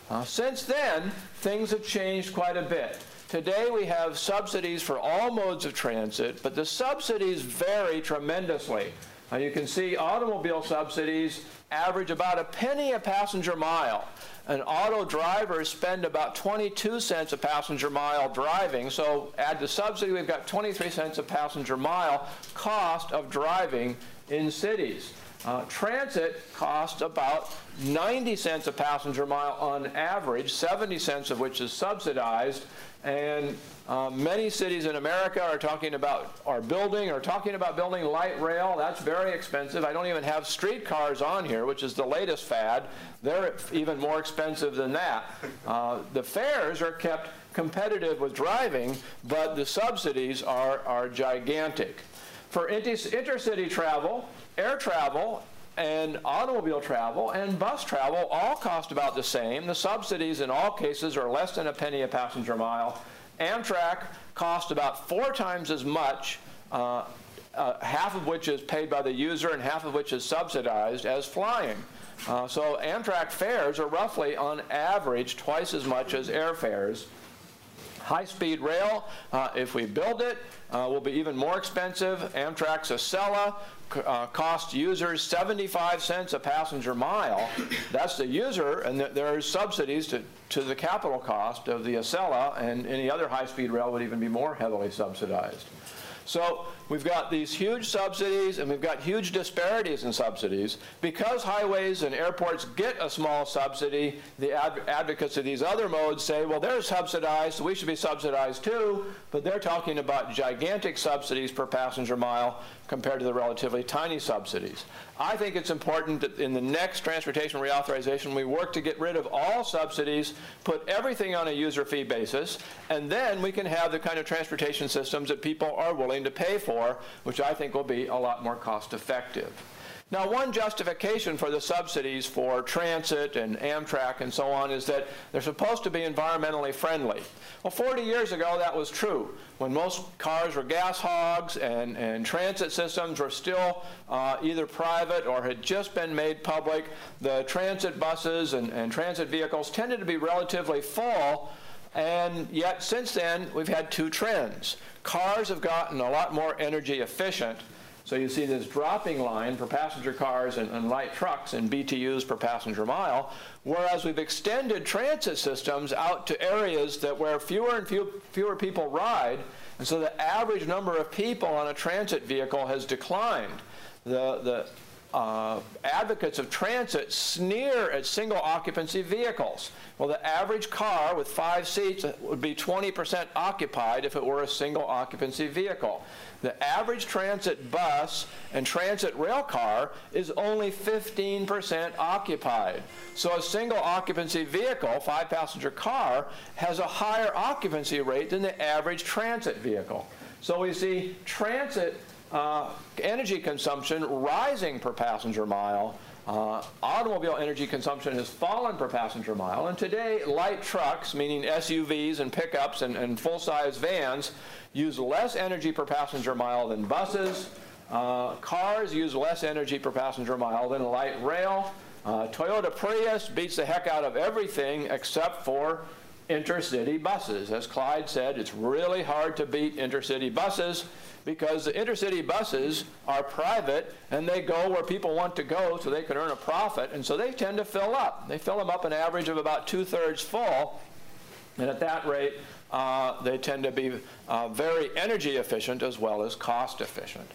Uh, since then, things have changed quite a bit. Today we have subsidies for all modes of transit, but the subsidies vary tremendously. Uh, you can see automobile subsidies average about a penny a passenger mile and auto drivers spend about 22 cents a passenger mile driving. So add the subsidy, we've got 23 cents a passenger mile cost of driving in cities. Uh, transit costs about 90 cents a passenger mile on average, 70 cents of which is subsidized. And uh, many cities in America are talking about, are building, or talking about building light rail. That's very expensive. I don't even have streetcars on here, which is the latest fad. They're even more expensive than that. Uh, the fares are kept competitive with driving, but the subsidies are, are gigantic. For intercity travel, air travel, and automobile travel and bus travel all cost about the same. The subsidies in all cases are less than a penny a passenger mile Amtrak costs about four times as much, uh, uh, half of which is paid by the user and half of which is subsidized as flying. Uh, so Amtrak fares are roughly, on average, twice as much as airfares. High-speed rail, uh, if we build it, uh, will be even more expensive. Amtrak's Acela uh, cost users 75 cents a passenger mile. That's the user, and th there are subsidies to, to the capital cost of the Acela, and any other high-speed rail would even be more heavily subsidized. So we've got these huge subsidies and we've got huge disparities in subsidies. Because highways and airports get a small subsidy, the ad advocates of these other modes say, well, they're subsidized, so we should be subsidized too, but they're talking about gigantic subsidies per passenger mile compared to the relatively tiny subsidies. I think it's important that in the next transportation reauthorization, we work to get rid of all subsidies, put everything on a user fee basis, and then we can have the kind of transportation systems that people are willing to pay for, which I think will be a lot more cost effective. Now, one justification for the subsidies for transit and Amtrak and so on is that they're supposed to be environmentally friendly. Well, 40 years ago, that was true. When most cars were gas hogs and, and transit systems were still uh, either private or had just been made public, the transit buses and, and transit vehicles tended to be relatively full. And yet, since then, we've had two trends. Cars have gotten a lot more energy efficient, so you see this dropping line for passenger cars and, and, light trucks and BTUs per passenger mile, whereas we've extended transit systems out to areas that where fewer and few, fewer people ride, and so the average number of people on a transit vehicle has declined. The, the uh, advocates of transit sneer at single occupancy vehicles. Well, the average car with five seats would be 20% occupied if it were a single occupancy vehicle. The average transit bus and transit rail car is only 15% occupied. So a single occupancy vehicle, five passenger car, has a higher occupancy rate than the average transit vehicle. So we see transit uh, energy consumption rising per passenger mile. Uh, automobile energy consumption has fallen per passenger mile, and today light trucks, meaning SUVs and pickups and, and full-size vans, use less energy per passenger mile than buses. Uh, cars use less energy per passenger mile than light rail. Uh, Toyota Prius beats the heck out of everything except for intercity buses. As Clyde said, it's really hard to beat intercity buses because the intercity buses are private and they go where people want to go so they can earn a profit, and so they tend to fill up. They fill them up an average of about two thirds full, and at that rate, uh, they tend to be uh, very energy efficient as well as cost efficient.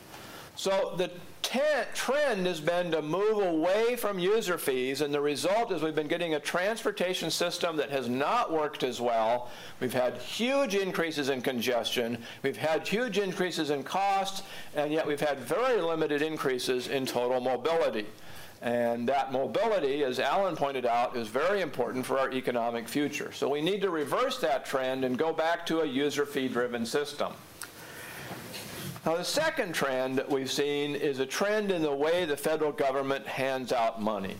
So the trend has been to move away from user fees, and the result is we've been getting a transportation system that has not worked as well. We've had huge increases in congestion, we've had huge increases in costs, and yet we've had very limited increases in total mobility. And that mobility, as Alan pointed out, is very important for our economic future. So we need to reverse that trend and go back to a user fee driven system. Now, the second trend that we've seen is a trend in the way the federal government hands out money.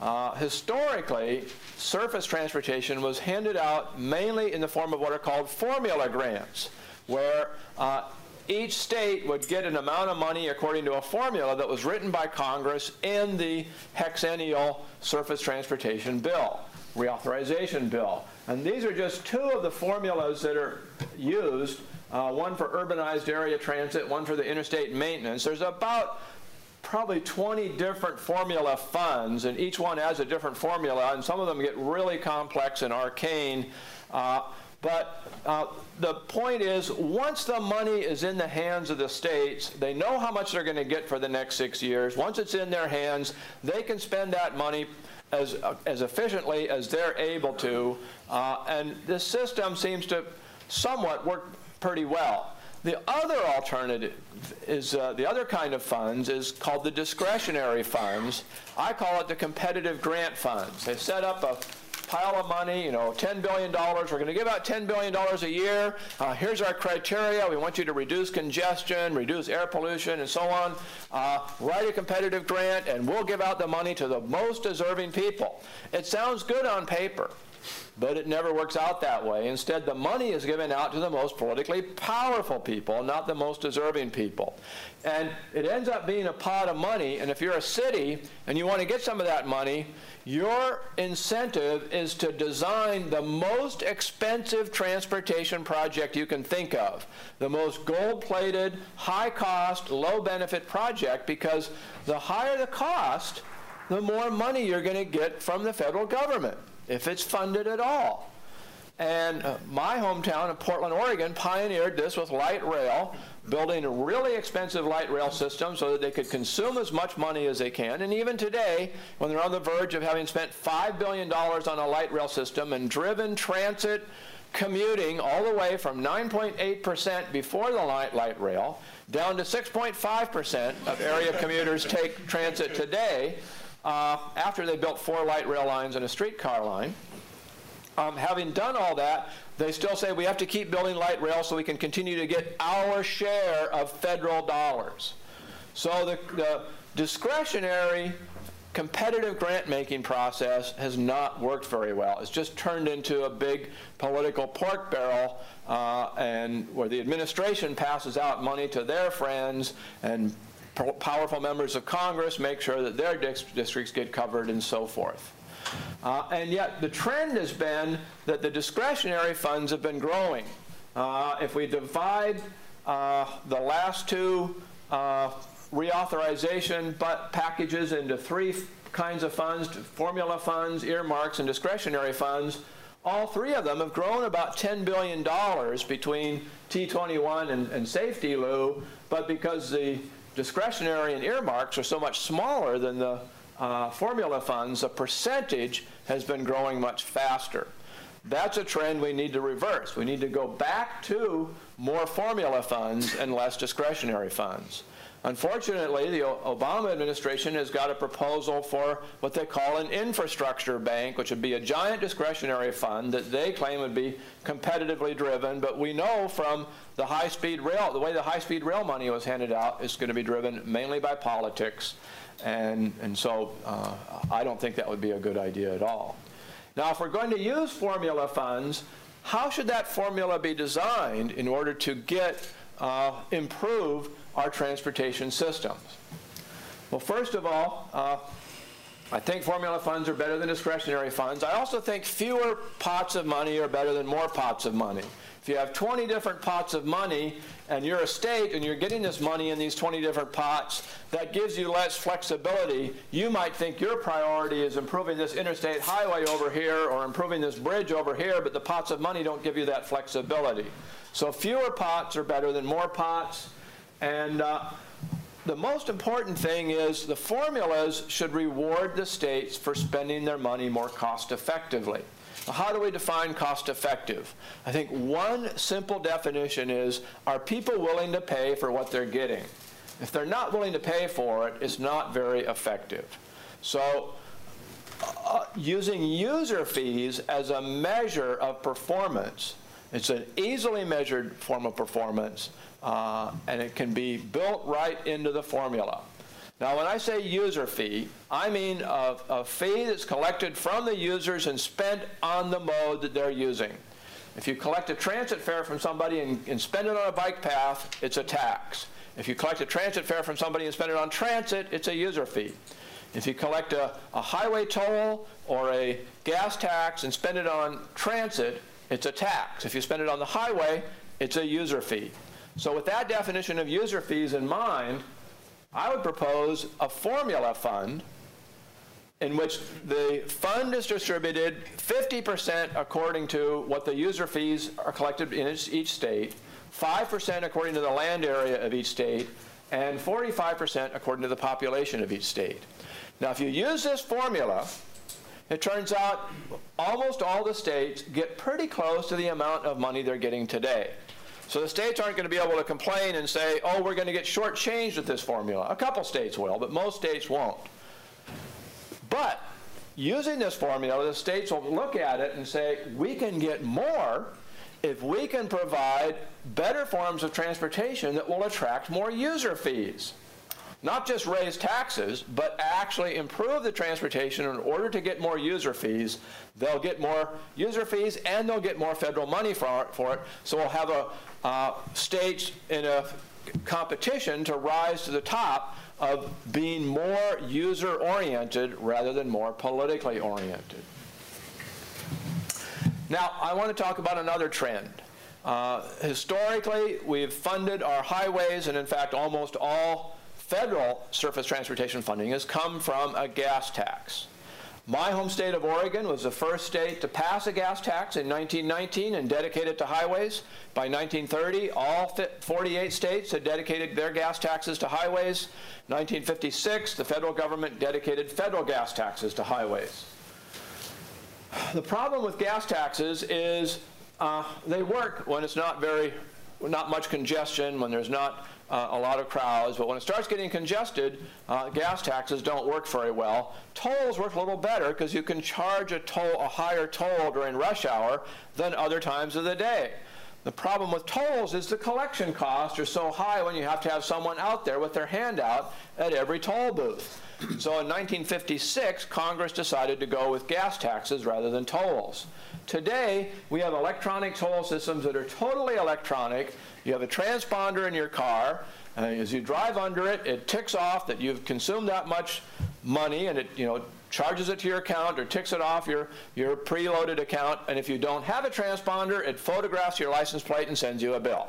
Uh, historically, surface transportation was handed out mainly in the form of what are called formula grants, where uh, each state would get an amount of money according to a formula that was written by Congress in the hexennial surface transportation bill, reauthorization bill. And these are just two of the formulas that are used uh, one for urbanized area transit, one for the interstate maintenance. There's about probably 20 different formula funds, and each one has a different formula, and some of them get really complex and arcane. Uh, but uh, the point is, once the money is in the hands of the states, they know how much they're going to get for the next six years. Once it's in their hands, they can spend that money as, uh, as efficiently as they're able to. Uh, and this system seems to somewhat work pretty well. The other alternative is uh, the other kind of funds is called the discretionary funds. I call it the competitive grant funds. They set up a pile of money, you know, $10 billion. We're going to give out $10 billion a year. Uh, here's our criteria. We want you to reduce congestion, reduce air pollution, and so on. Uh, write a competitive grant, and we'll give out the money to the most deserving people. It sounds good on paper. But it never works out that way. Instead, the money is given out to the most politically powerful people, not the most deserving people. And it ends up being a pot of money. And if you're a city and you want to get some of that money, your incentive is to design the most expensive transportation project you can think of, the most gold plated, high cost, low benefit project, because the higher the cost, the more money you're going to get from the federal government if it's funded at all. And uh, my hometown of Portland, Oregon pioneered this with light rail, building a really expensive light rail system so that they could consume as much money as they can. And even today, when they're on the verge of having spent $5 billion on a light rail system and driven transit commuting all the way from 9.8% before the light, light rail down to 6.5% of area commuters take transit today, uh, after they built four light rail lines and a streetcar line. Um, having done all that, they still say we have to keep building light rail so we can continue to get our share of federal dollars. So the, the discretionary competitive grant making process has not worked very well. It's just turned into a big political pork barrel uh, and where the administration passes out money to their friends and powerful members of Congress make sure that their districts get covered and so forth. Uh, and yet the trend has been that the discretionary funds have been growing. Uh, if we divide uh, the last two uh, reauthorization but packages into three kinds of funds, formula funds, earmarks, and discretionary funds, all three of them have grown about $10 billion between TEA-21 and, and SAFETEA-LU, but because the discretionary and earmarks are so much smaller than the uh, formula funds, the percentage has been growing much faster. That's a trend we need to reverse. We need to go back to more formula funds and less discretionary funds. Unfortunately, the Obama administration has got a proposal for what they call an infrastructure bank, which would be a giant discretionary fund that they claim would be competitively driven. But we know from the high-speed rail, the way the high-speed rail money was handed out is going to be driven mainly by politics. And, and so uh, I don't think that would be a good idea at all. Now, if we're going to use formula funds, how should that formula be designed in order to get uh, improve our transportation systems? Well, first of all, uh, I think formula funds are better than discretionary funds. I also think fewer pots of money are better than more pots of money. If you have 20 different pots of money and you're a state and you're getting this money in these 20 different pots, that gives you less flexibility. You might think your priority is improving this interstate highway over here or improving this bridge over here, but the pots of money don't give you that flexibility. So fewer pots are better than more pots. And uh, the most important thing is the formulas should reward the states for spending their money more cost effectively. How do we define cost effective? I think one simple definition is are people willing to pay for what they're getting? If they're not willing to pay for it, it's not very effective. So, uh, using user fees as a measure of performance, it's an easily measured form of performance, uh, and it can be built right into the formula. Now, when I say user fee, I mean a, a, fee that's collected from the users and spent on the mode that they're using. If you collect a transit fare from somebody and, and spend it on a bike path, it's a tax. If you collect a transit fare from somebody and spend it on transit, it's a user fee. If you collect a, a highway toll or a gas tax and spend it on transit, it's a tax. If you spend it on the highway, it's a user fee. So with that definition of user fees in mind, I would propose a formula fund in which the fund is distributed 50% according to what the user fees are collected in each state, 5% according to the land area of each state, and 45% according to the population of each state. Now, if you use this formula, it turns out almost all the states get pretty close to the amount of money they're getting today. So the states aren't going to be able to complain and say, oh, we're going to get shortchanged with this formula. A couple states will, but most states won't. But using this formula, the states will look at it and say, we can get more if we can provide better forms of transportation that will attract more user fees. Not just raise taxes, but actually improve the transportation in order to get more user fees. They'll get more user fees and they'll get more federal money for it. So we'll have a, uh, states in a competition to rise to the top of being more user oriented rather than more politically oriented. Now, I want to talk about another trend. Uh, historically, we've funded our highways, and in fact, almost all federal surface transportation funding has come from a gas tax. My home state of Oregon was the first state to pass a gas tax in 1919 and dedicate it to highways. By 1930, all 48 states had dedicated their gas taxes to highways. 1956, the federal government dedicated federal gas taxes to highways. The problem with gas taxes is uh, they work when it's not very, not much congestion, when there's not uh, a lot of crowds, but when it starts getting congested, uh, gas taxes don't work very well. Tolls work a little better because you can charge a toll, a higher toll during rush hour than other times of the day. The problem with tolls is the collection costs are so high when you have to have someone out there with their hand out at every toll booth. So in 1956, Congress decided to go with gas taxes rather than tolls. Today, we have electronic toll systems that are totally electronic you have a transponder in your car, and as you drive under it, it ticks off that you've consumed that much money, and it you know charges it to your account or ticks it off your, your preloaded account. And if you don't have a transponder, it photographs your license plate and sends you a bill.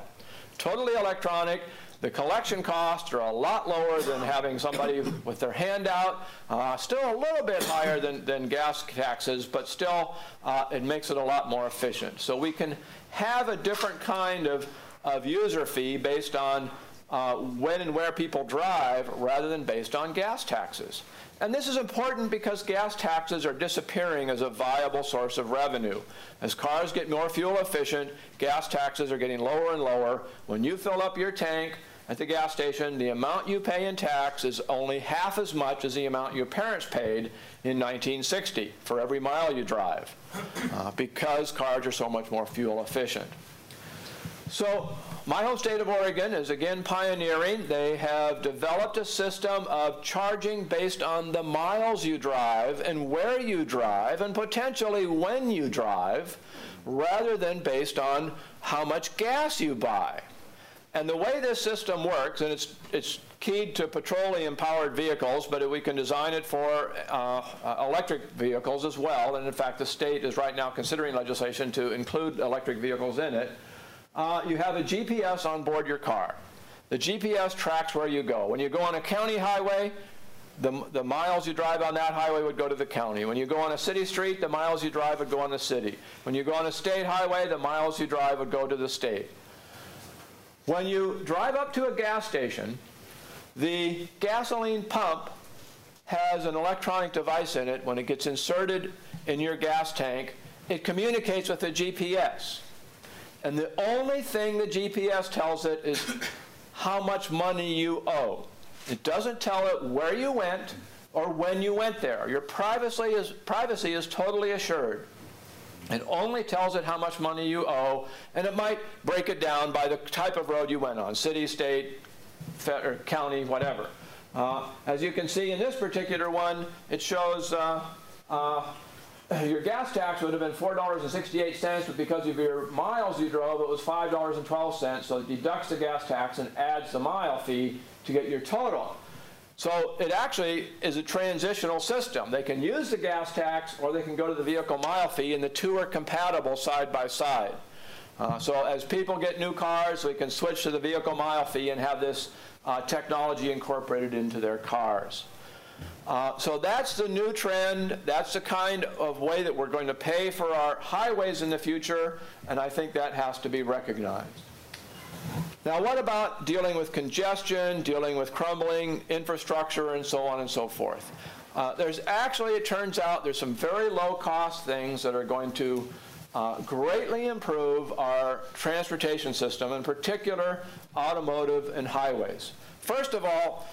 Totally electronic. The collection costs are a lot lower than having somebody with their hand out. Uh, still a little bit higher than, than gas taxes, but still uh, it makes it a lot more efficient. So we can have a different kind of of user fee based on uh, when and where people drive rather than based on gas taxes. And this is important because gas taxes are disappearing as a viable source of revenue. As cars get more fuel efficient, gas taxes are getting lower and lower. When you fill up your tank at the gas station, the amount you pay in tax is only half as much as the amount your parents paid in 1960 for every mile you drive uh, because cars are so much more fuel efficient. So my home state of Oregon is again pioneering. They have developed a system of charging based on the miles you drive and where you drive and potentially when you drive rather than based on how much gas you buy. And the way this system works, and it's, it's keyed to petroleum-powered vehicles, but we can design it for uh, electric vehicles as well. And in fact, the state is right now considering legislation to include electric vehicles in it uh, you have a GPS on board your car. The GPS tracks where you go. When you go on a county highway, the, the miles you drive on that highway would go to the county. When you go on a city street, the miles you drive would go on the city. When you go on a state highway, the miles you drive would go to the state. When you drive up to a gas station, the gasoline pump has an electronic device in it. When it gets inserted in your gas tank, it communicates with the GPS. And the only thing the GPS tells it is how much money you owe. It doesn't tell it where you went or when you went there. Your privacy is, privacy is totally assured. It only tells it how much money you owe, and it might break it down by the type of road you went on city, state, county, whatever. Uh, as you can see in this particular one, it shows uh, uh, your gas tax would have been $4.68, but because of your miles you drove, it was $5.12. So it deducts the gas tax and adds the mile fee to get your total. So it actually is a transitional system. They can use the gas tax or they can go to the vehicle mile fee, and the two are compatible side by side. Uh, so as people get new cars, we can switch to the vehicle mile fee and have this uh, technology incorporated into their cars. Uh, so that's the new trend. That's the kind of way that we're going to pay for our highways in the future, and I think that has to be recognized. Now, what about dealing with congestion, dealing with crumbling infrastructure, and so on and so forth? Uh, there's actually, it turns out, there's some very low-cost things that are going to uh, greatly improve our transportation system, in particular automotive and highways. First of all,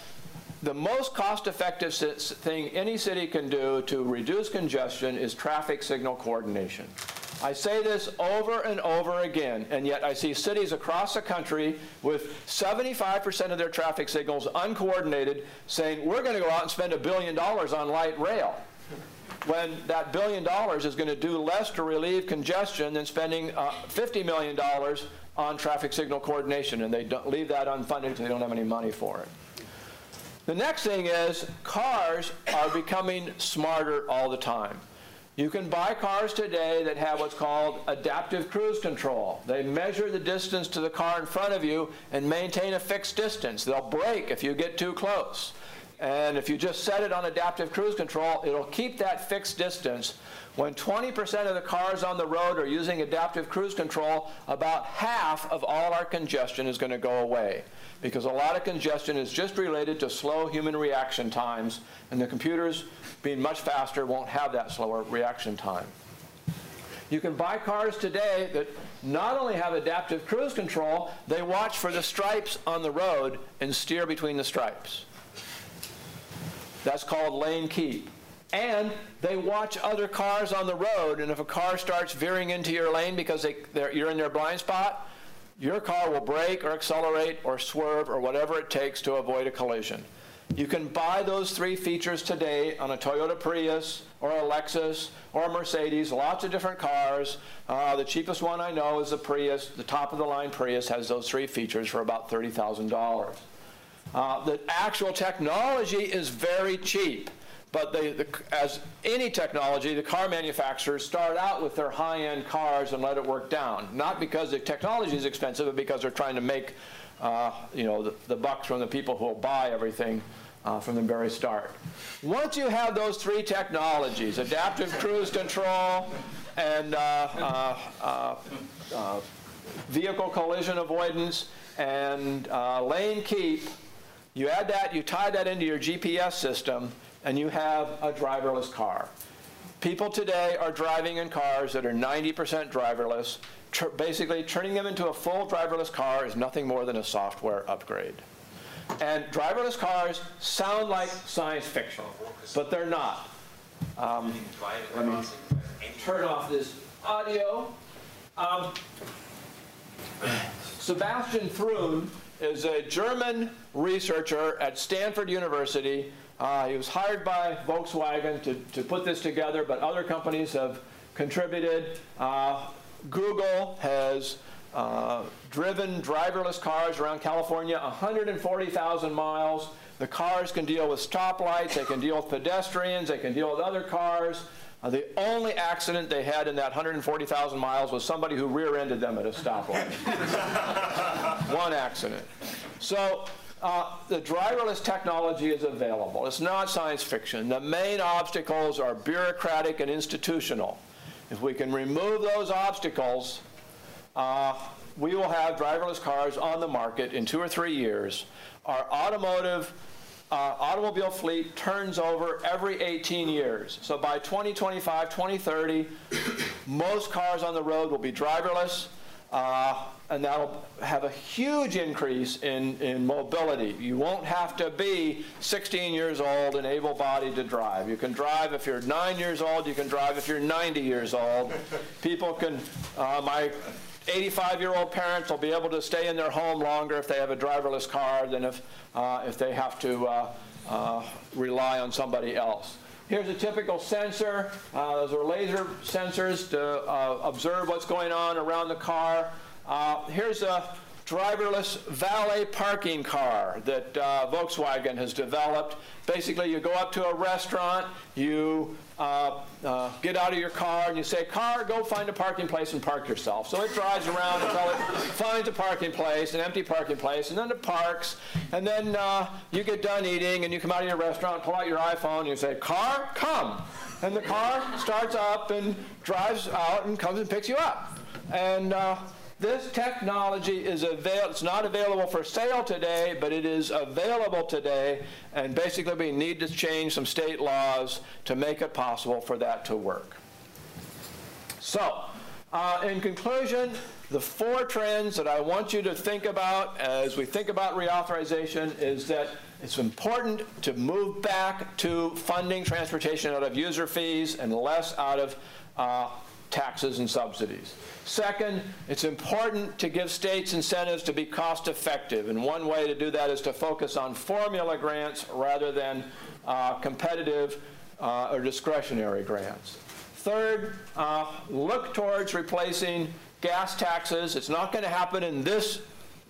the most cost-effective thing any city can do to reduce congestion is traffic signal coordination. I say this over and over again, and yet I see cities across the country with 75% of their traffic signals uncoordinated saying, we're going to go out and spend a billion dollars on light rail. When that billion dollars is going to do less to relieve congestion than spending uh, $50 million on traffic signal coordination, and they leave that unfunded because they don't have any money for it. The next thing is cars are becoming smarter all the time. You can buy cars today that have what's called adaptive cruise control. They measure the distance to the car in front of you and maintain a fixed distance. They'll brake if you get too close. And if you just set it on adaptive cruise control, it'll keep that fixed distance. When 20% of the cars on the road are using adaptive cruise control, about half of all our congestion is going to go away because a lot of congestion is just related to slow human reaction times, and the computers, being much faster, won't have that slower reaction time. You can buy cars today that not only have adaptive cruise control, they watch for the stripes on the road and steer between the stripes. That's called lane keep. And they watch other cars on the road, and if a car starts veering into your lane because they, you're in their blind spot, your car will brake or accelerate or swerve or whatever it takes to avoid a collision. You can buy those three features today on a Toyota Prius or a Lexus or a Mercedes, lots of different cars. Uh, the cheapest one I know is the Prius. The top of the line Prius has those three features for about $30,000. Uh, the actual technology is very cheap. But they, the, as any technology, the car manufacturers start out with their high-end cars and let it work down. Not because the technology is expensive, but because they're trying to make uh, you know, the, the bucks from the people who will buy everything uh, from the very start. Once you have those three technologies, adaptive cruise control and uh, uh, uh, uh vehicle collision avoidance, and lane keep, you add that, you tie that into your GPS system, and you have a driverless car. People today are driving in cars that are 90% driverless. Tr- basically, turning them into a full driverless car is nothing more than a software upgrade. And driverless cars sound like science fiction, but they're not. Um, let me turn off this audio. Um, Sebastian Thrun is a German researcher at Stanford University. Uh, he was hired by Volkswagen to, to put this together, but other companies have contributed. Uh, Google has uh, driven driverless cars around California 140,000 miles. The cars can deal with stoplights, they can deal with pedestrians, they can deal with other cars. Uh, the only accident they had in that 140,000 miles was somebody who rear-ended them at a stoplight. One accident. So uh, the driverless technology is available. It's not science fiction. The main obstacles are bureaucratic and institutional. If we can remove those obstacles, uh, we will have driverless cars on the market in two or three years. Our automotive uh, automobile fleet turns over every 18 years. So by 2025, 2030, most cars on the road will be driverless, uh, and that'll have a huge increase in, in mobility. You won't have to be 16 years old and able bodied to drive. You can drive if you're nine years old, you can drive if you're 90 years old. People can, uh, my 85 year old parents will be able to stay in their home longer if they have a driverless car than if, uh, if they have to uh, uh, rely on somebody else. Here's a typical sensor. Uh, those are laser sensors to uh, observe what's going on around the car. Uh, here's a driverless valet parking car that uh, Volkswagen has developed. Basically, you go up to a restaurant, you uh, uh, get out of your car, and you say, Car, go find a parking place and park yourself. So it drives around until it finds a parking place, an empty parking place, and then it parks. And then uh, you get done eating, and you come out of your restaurant, pull out your iPhone, and you say, Car, come. And the car starts up and drives out and comes and picks you up. And uh, this technology is avail- it's not available for sale today, but it is available today, and basically we need to change some state laws to make it possible for that to work. So, uh, in conclusion, the four trends that I want you to think about as we think about reauthorization is that it's important to move back to funding transportation out of user fees and less out of uh, taxes and subsidies. Second, it's important to give states incentives to be cost effective, and one way to do that is to focus on formula grants rather than uh, competitive uh, or discretionary grants. Third, uh, look towards replacing gas taxes. It's not going to happen in this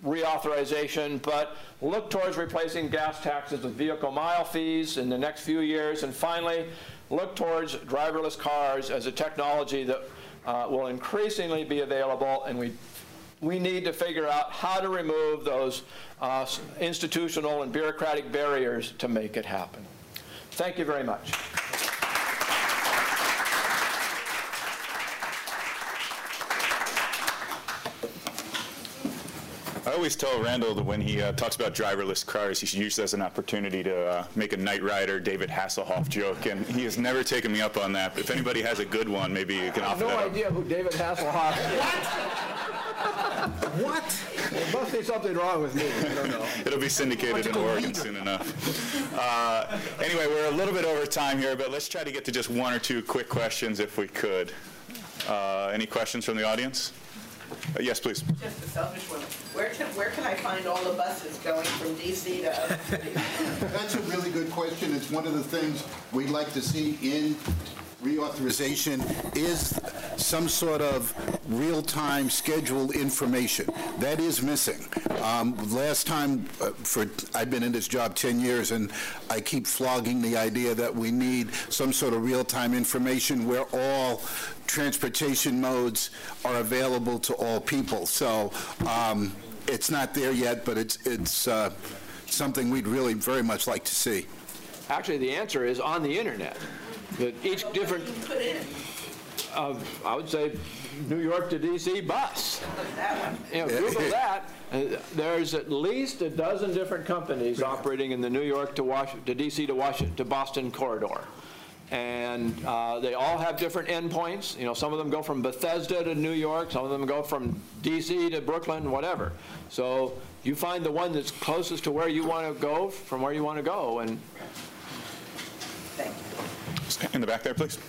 reauthorization, but look towards replacing gas taxes with vehicle mile fees in the next few years. And finally, look towards driverless cars as a technology that uh, will increasingly be available, and we we need to figure out how to remove those uh, institutional and bureaucratic barriers to make it happen. Thank you very much. I always tell Randal that when he uh, talks about driverless cars, he should use this as an opportunity to uh, make a Knight Rider David Hasselhoff joke, and he has never taken me up on that. But if anybody has a good one, maybe you can I have offer no that up. idea who David Hasselhoff is. What? There must be something wrong with me. I don't know. It'll be syndicated in Oregon soon enough. Uh, anyway, we're a little bit over time here, but let's try to get to just one or two quick questions if we could. Uh, any questions from the audience? Uh, yes, please. Just a selfish one. Where can, where can I find all the buses going from DC to other? That's a really good question. It's one of the things we'd like to see in reauthorization is some sort of real-time schedule information. That is missing. Um, Last time, uh, for, I've been in this job 10 years, and I keep flogging the idea that we need some sort of real-time information where all transportation modes are available to all people. So um, it's not there yet, but it's, it's uh, something we'd really very much like to see. Actually, the answer is on the internet. That each different, uh, I would say, New York to DC bus. that you know, Google that. Uh, There's at least a dozen different companies operating in the New York to Washington, to DC to Washington, to Boston corridor. And uh, they all have different endpoints. You know, some of them go from Bethesda to New York, some of them go from DC to Brooklyn, whatever. So you find the one that's closest to where you want to go, from where you want to go, and Thank you. In the back there, please.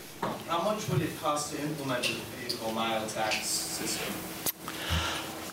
How much would it cost to implement the vehicle mile tax system?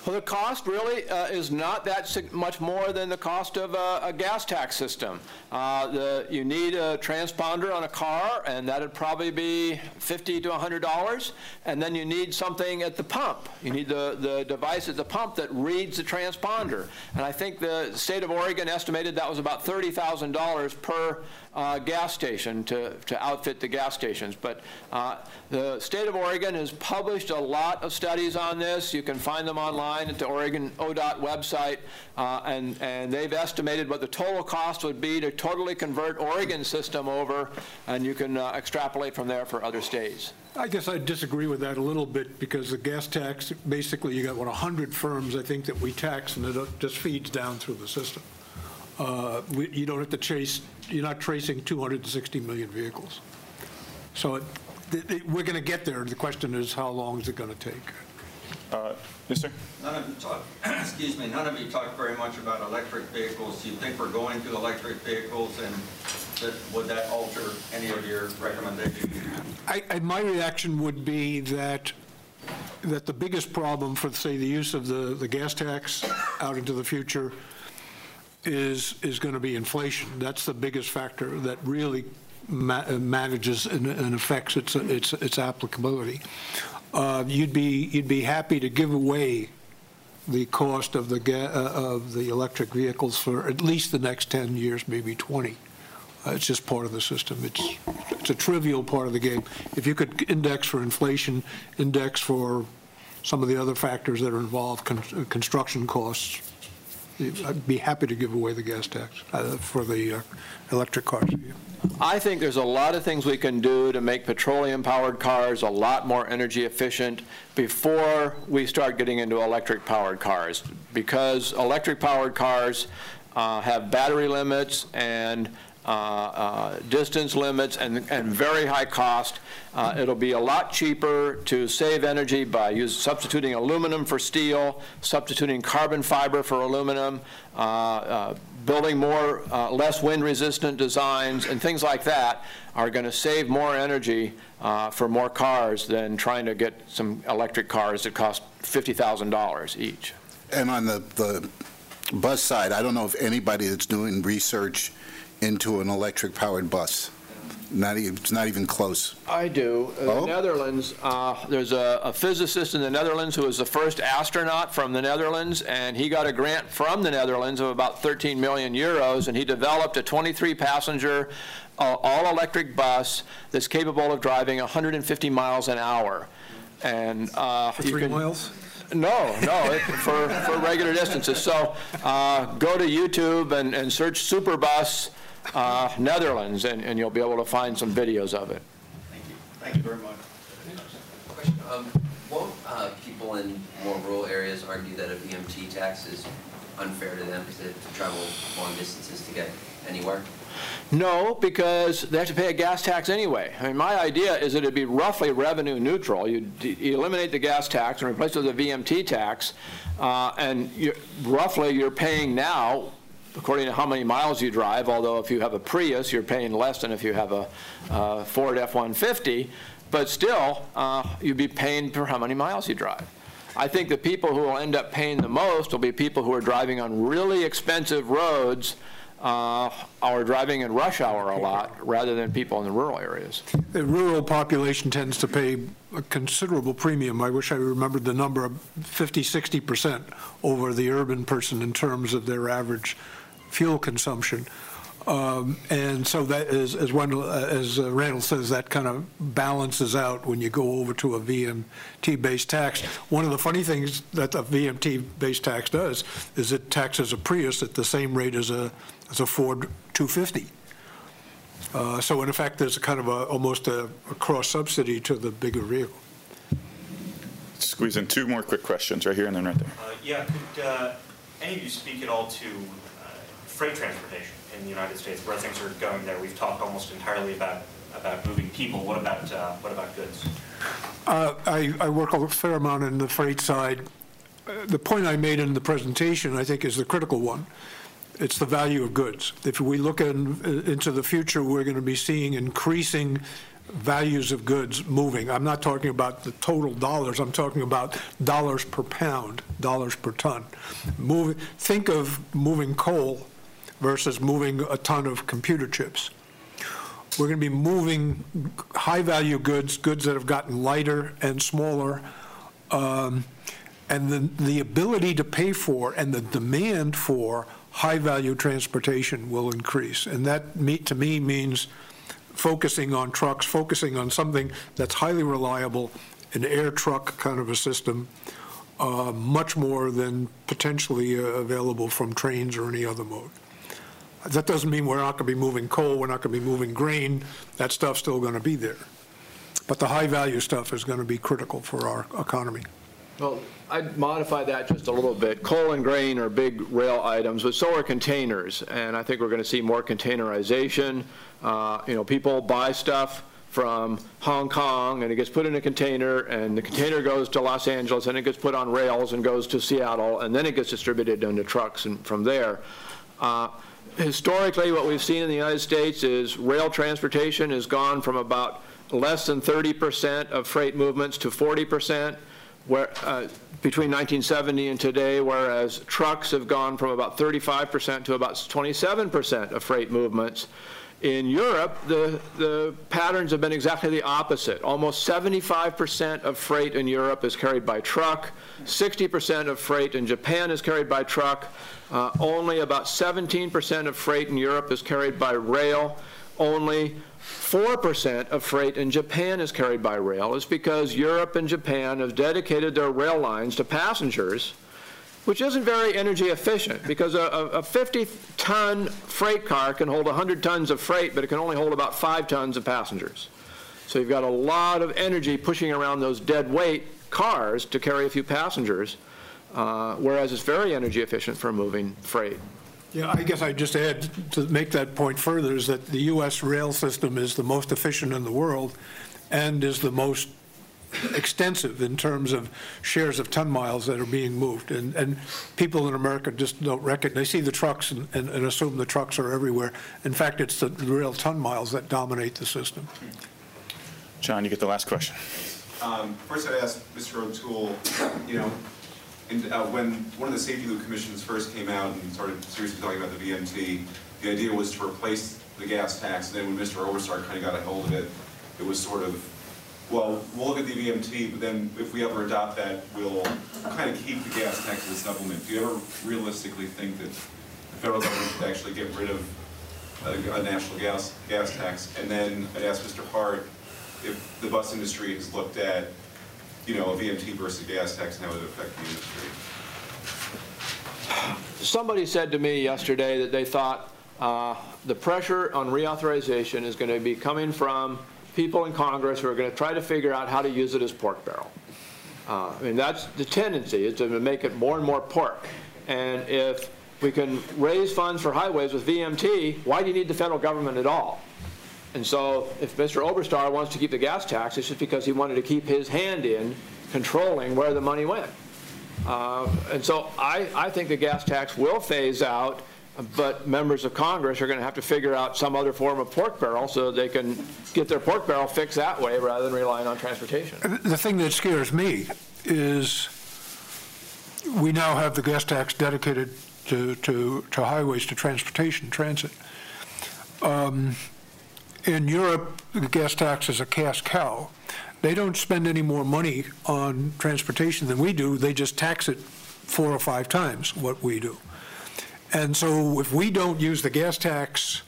Well, the cost really uh, is not that much more than the cost of a, a gas tax system. Uh, the, you need a transponder on a car, and that'd probably be 50 to 100 dollars. And then you need something at the pump. You need the, the device at the pump that reads the transponder. And I think the state of Oregon estimated that was about $30,000 per uh, gas station to, to outfit the gas stations. But uh, the state of Oregon has published a lot of studies on this. You can find them online at the Oregon ODOT website, uh, and, and they've estimated what the total cost would be to totally convert Oregon's system over, and you can uh, extrapolate from there for other states. I guess I disagree with that a little bit, because the gas tax, basically, you got, what, 100 firms, I think, that we tax, and it just feeds down through the system. Uh, we- You don't have to chase, you're not tracing 260 million vehicles. So it- th- th- we're going to get there. The question is, how long is it going to take? Uh, Yes, sir? None of you talk, excuse me, none of you talk very much about electric vehicles. Do you think we're going to electric vehicles, and that- would that alter any of your recommendations? I, I- my reaction would be that, that the biggest problem for, say, the use of the, the gas tax out into the future is, is going to be inflation. That's the biggest factor that really ma- manages and and affects its, its, its applicability. Uh, You'd be, you'd be happy to give away the cost of the, ga- uh, of the electric vehicles for at least the next 10 years, maybe 20. Uh, It's just part of the system. It's, it's a trivial part of the game. If you could index for inflation, index for some of the other factors that are involved, con- construction costs, I'd be happy to give away the gas tax uh, for the uh, electric cars. I think there's a lot of things we can do to make petroleum-powered cars a lot more energy efficient before we start getting into electric-powered cars. Because electric-powered cars uh, have battery limits and distance limits and, and very high cost. Uh, It'll be a lot cheaper to save energy by use, substituting aluminum for steel, substituting carbon fiber for aluminum, uh, uh, building more, uh, less wind-resistant designs, and things like that are going to save more energy uh, for more cars than trying to get some electric cars that cost $50,000 each. And on the, the bus side, I don't know if anybody that's doing research into an electric-powered bus. Not even, it's not even close. I do. Uh, Oh? The Netherlands, uh, there's a a physicist in the Netherlands who was the first astronaut from the Netherlands, and he got a grant from the Netherlands of about 13 million euros, and he developed a 23-passenger, uh, all-electric bus that's capable of driving 150 miles an hour. And uh, you Three can- miles? no, no, it- for, for regular distances. So uh, go to YouTube and, and search Superbus uh, Netherlands, and, and you'll be able to find some videos of it. Thank you. Thank you very much. Question, um, won't, uh, people in more rural areas argue that a VMT tax is unfair to them because they have to travel long distances to get anywhere? No, because they have to pay a gas tax anyway. I mean, my idea is that it'd be roughly revenue neutral. You d- you eliminate the gas tax and replace it with a VMT tax, uh, and you're- roughly you're paying now, according to how many miles you drive, although if you have a Prius, you're paying less than if you have a uh, Ford F-150, but still, uh, you'd be paying for how many miles you drive. I think the people who will end up paying the most will be people who are driving on really expensive roads uh, are driving in rush hour a lot, rather than people in the rural areas. The rural population tends to pay a considerable premium. I wish I remembered the number of 50, 60% over the urban person in terms of their average fuel consumption. Um, And so that is, as Wendell, uh, as uh, Randal says, that kind of balances out when you go over to a VMT-based tax. One of the funny things that a VMT-based tax does is it taxes a Prius at the same rate as a, as a Ford 250. Uh, So in effect, there's a kind of a, almost a a cross subsidy to the bigger vehicle. squeeze in two more quick questions, right here and then right there. Uh, Yeah, could uh, any of you speak at all to freight transportation in the United States, where things are going there? We've talked almost entirely about, about moving people. What about, uh, what about goods? Uh, I, I work a fair amount in the freight side. Uh, The point I made in the presentation, I think, is the critical one. It's the value of goods. If we look in, into the future, we're going to be seeing increasing values of goods moving. I'm not talking about the total dollars, I'm talking about dollars per pound, dollars per ton. Move, think of moving coal versus moving a ton of computer chips. We're going to be moving high-value goods, goods that have gotten lighter and smaller, um, and the, the ability to pay for and the demand for high-value transportation will increase. And that, to me, means focusing on trucks, focusing on something that's highly reliable, an air truck kind of a system, uh, much more than potentially uh, available from trains or any other mode. That doesn't mean we're not going to be moving coal, we're not going to be moving grain, that stuff's still going to be there. But the high-value stuff is going to be critical for our economy. Well, I'd modify that just a little bit. Coal and grain are big rail items, but so are containers, and I think we're going to see more containerization. Uh, You know, people buy stuff from Hong Kong, and it gets put in a container, and the container goes to Los Angeles, and it gets put on rails and goes to Seattle, and then it gets distributed into trucks and from there. Uh, Historically, what we've seen in the United States is rail transportation has gone from about less than 30% of freight movements to 40% where, uh, between 1970 and today, whereas trucks have gone from about 35% to about 27% of freight movements. In Europe, the, the patterns have been exactly the opposite. Almost 75% of freight in Europe is carried by truck, 60% of freight in Japan is carried by truck, uh, only about 17% of freight in Europe is carried by rail, only 4% of freight in Japan is carried by rail. It's because Europe and Japan have dedicated their rail lines to passengers, which isn't very energy efficient, because a- a 50-ton freight car can hold 100 tons of freight, but it can only hold about 5 tons of passengers. So you've got a lot of energy pushing around those dead weight cars to carry a few passengers, uh, whereas it's very energy efficient for moving freight. Yeah, I guess I'd just add, to make that point further, is that the U.S. rail system is the most efficient in the world and is the most extensive in terms of shares of ton miles that are being moved. And, and people in America just don't recognize, they see the trucks and, and and assume the trucks are everywhere. In fact, it's the real ton miles that dominate the system. John, you get the last question. Um, First, I'd ask Mr. O'Toole, you know, and uh, when one of the SAFETEA-LU commissions first came out and started seriously talking about the VMT, the idea was to replace the gas tax, and then when Mr. Oberstar kind of got a hold of it, it was sort of, well, we'll look at the VMT, but then if we ever adopt that, we'll kind of keep the gas tax as a supplement. Do you ever realistically think that the federal government should actually get rid of a, a national gas, gas tax? And then I'd ask Mr. Hart if the bus industry has looked at, you know, a VMT versus a gas tax and how it would affect the industry. Somebody said to me yesterday that they thought uh, the pressure on reauthorization is going to be coming from people in Congress who are going to try to figure out how to use it as pork barrel. Uh, I mean, that's the tendency, is to make it more and more pork. And if we can raise funds for highways with VMT, why do you need the federal government at all? And so if Mr. Oberstar wants to keep the gas tax, it's just because he wanted to keep his hand in controlling where the money went. Uh, And so I, I think the gas tax will phase out, but members of Congress are going to have to figure out some other form of pork barrel so they can get their pork barrel fixed that way rather than relying on transportation. The thing that scares me is we now have the gas tax dedicated to, to, to highways, to transportation, transit. Um, In Europe, the gas tax is a cash cow. They don't spend any more money on transportation than we do. They just tax it four or five times what we do. And so if we don't use the gas tax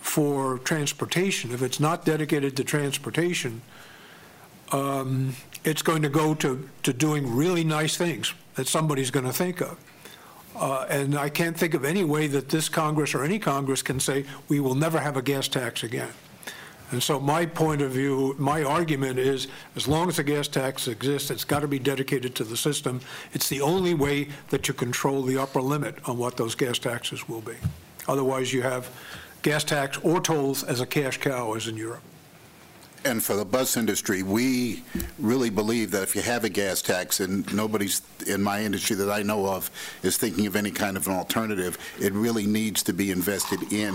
for transportation, if it's not dedicated to transportation, um, it's going to go to, to doing really nice things that somebody's going to think of. Uh, And I can't think of any way that this Congress or any Congress can say, we will never have a gas tax again. And so my point of view, my argument is, as long as the gas tax exists, it's got to be dedicated to the system. It's the only way that you control the upper limit on what those gas taxes will be. Otherwise, you have gas tax or tolls as a cash cow, as in Europe. And for the bus industry, we really believe that if you have a gas tax, and nobody's in my industry that I know of is thinking of any kind of an alternative, it really needs to be invested in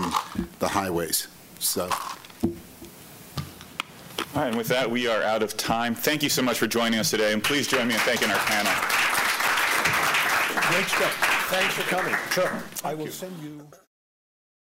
the highways. So, All right, and with that, we are out of time. Thank you so much for joining us today, and please join me in thanking our panel. Great stuff. Thanks for coming. Sure. I will send you...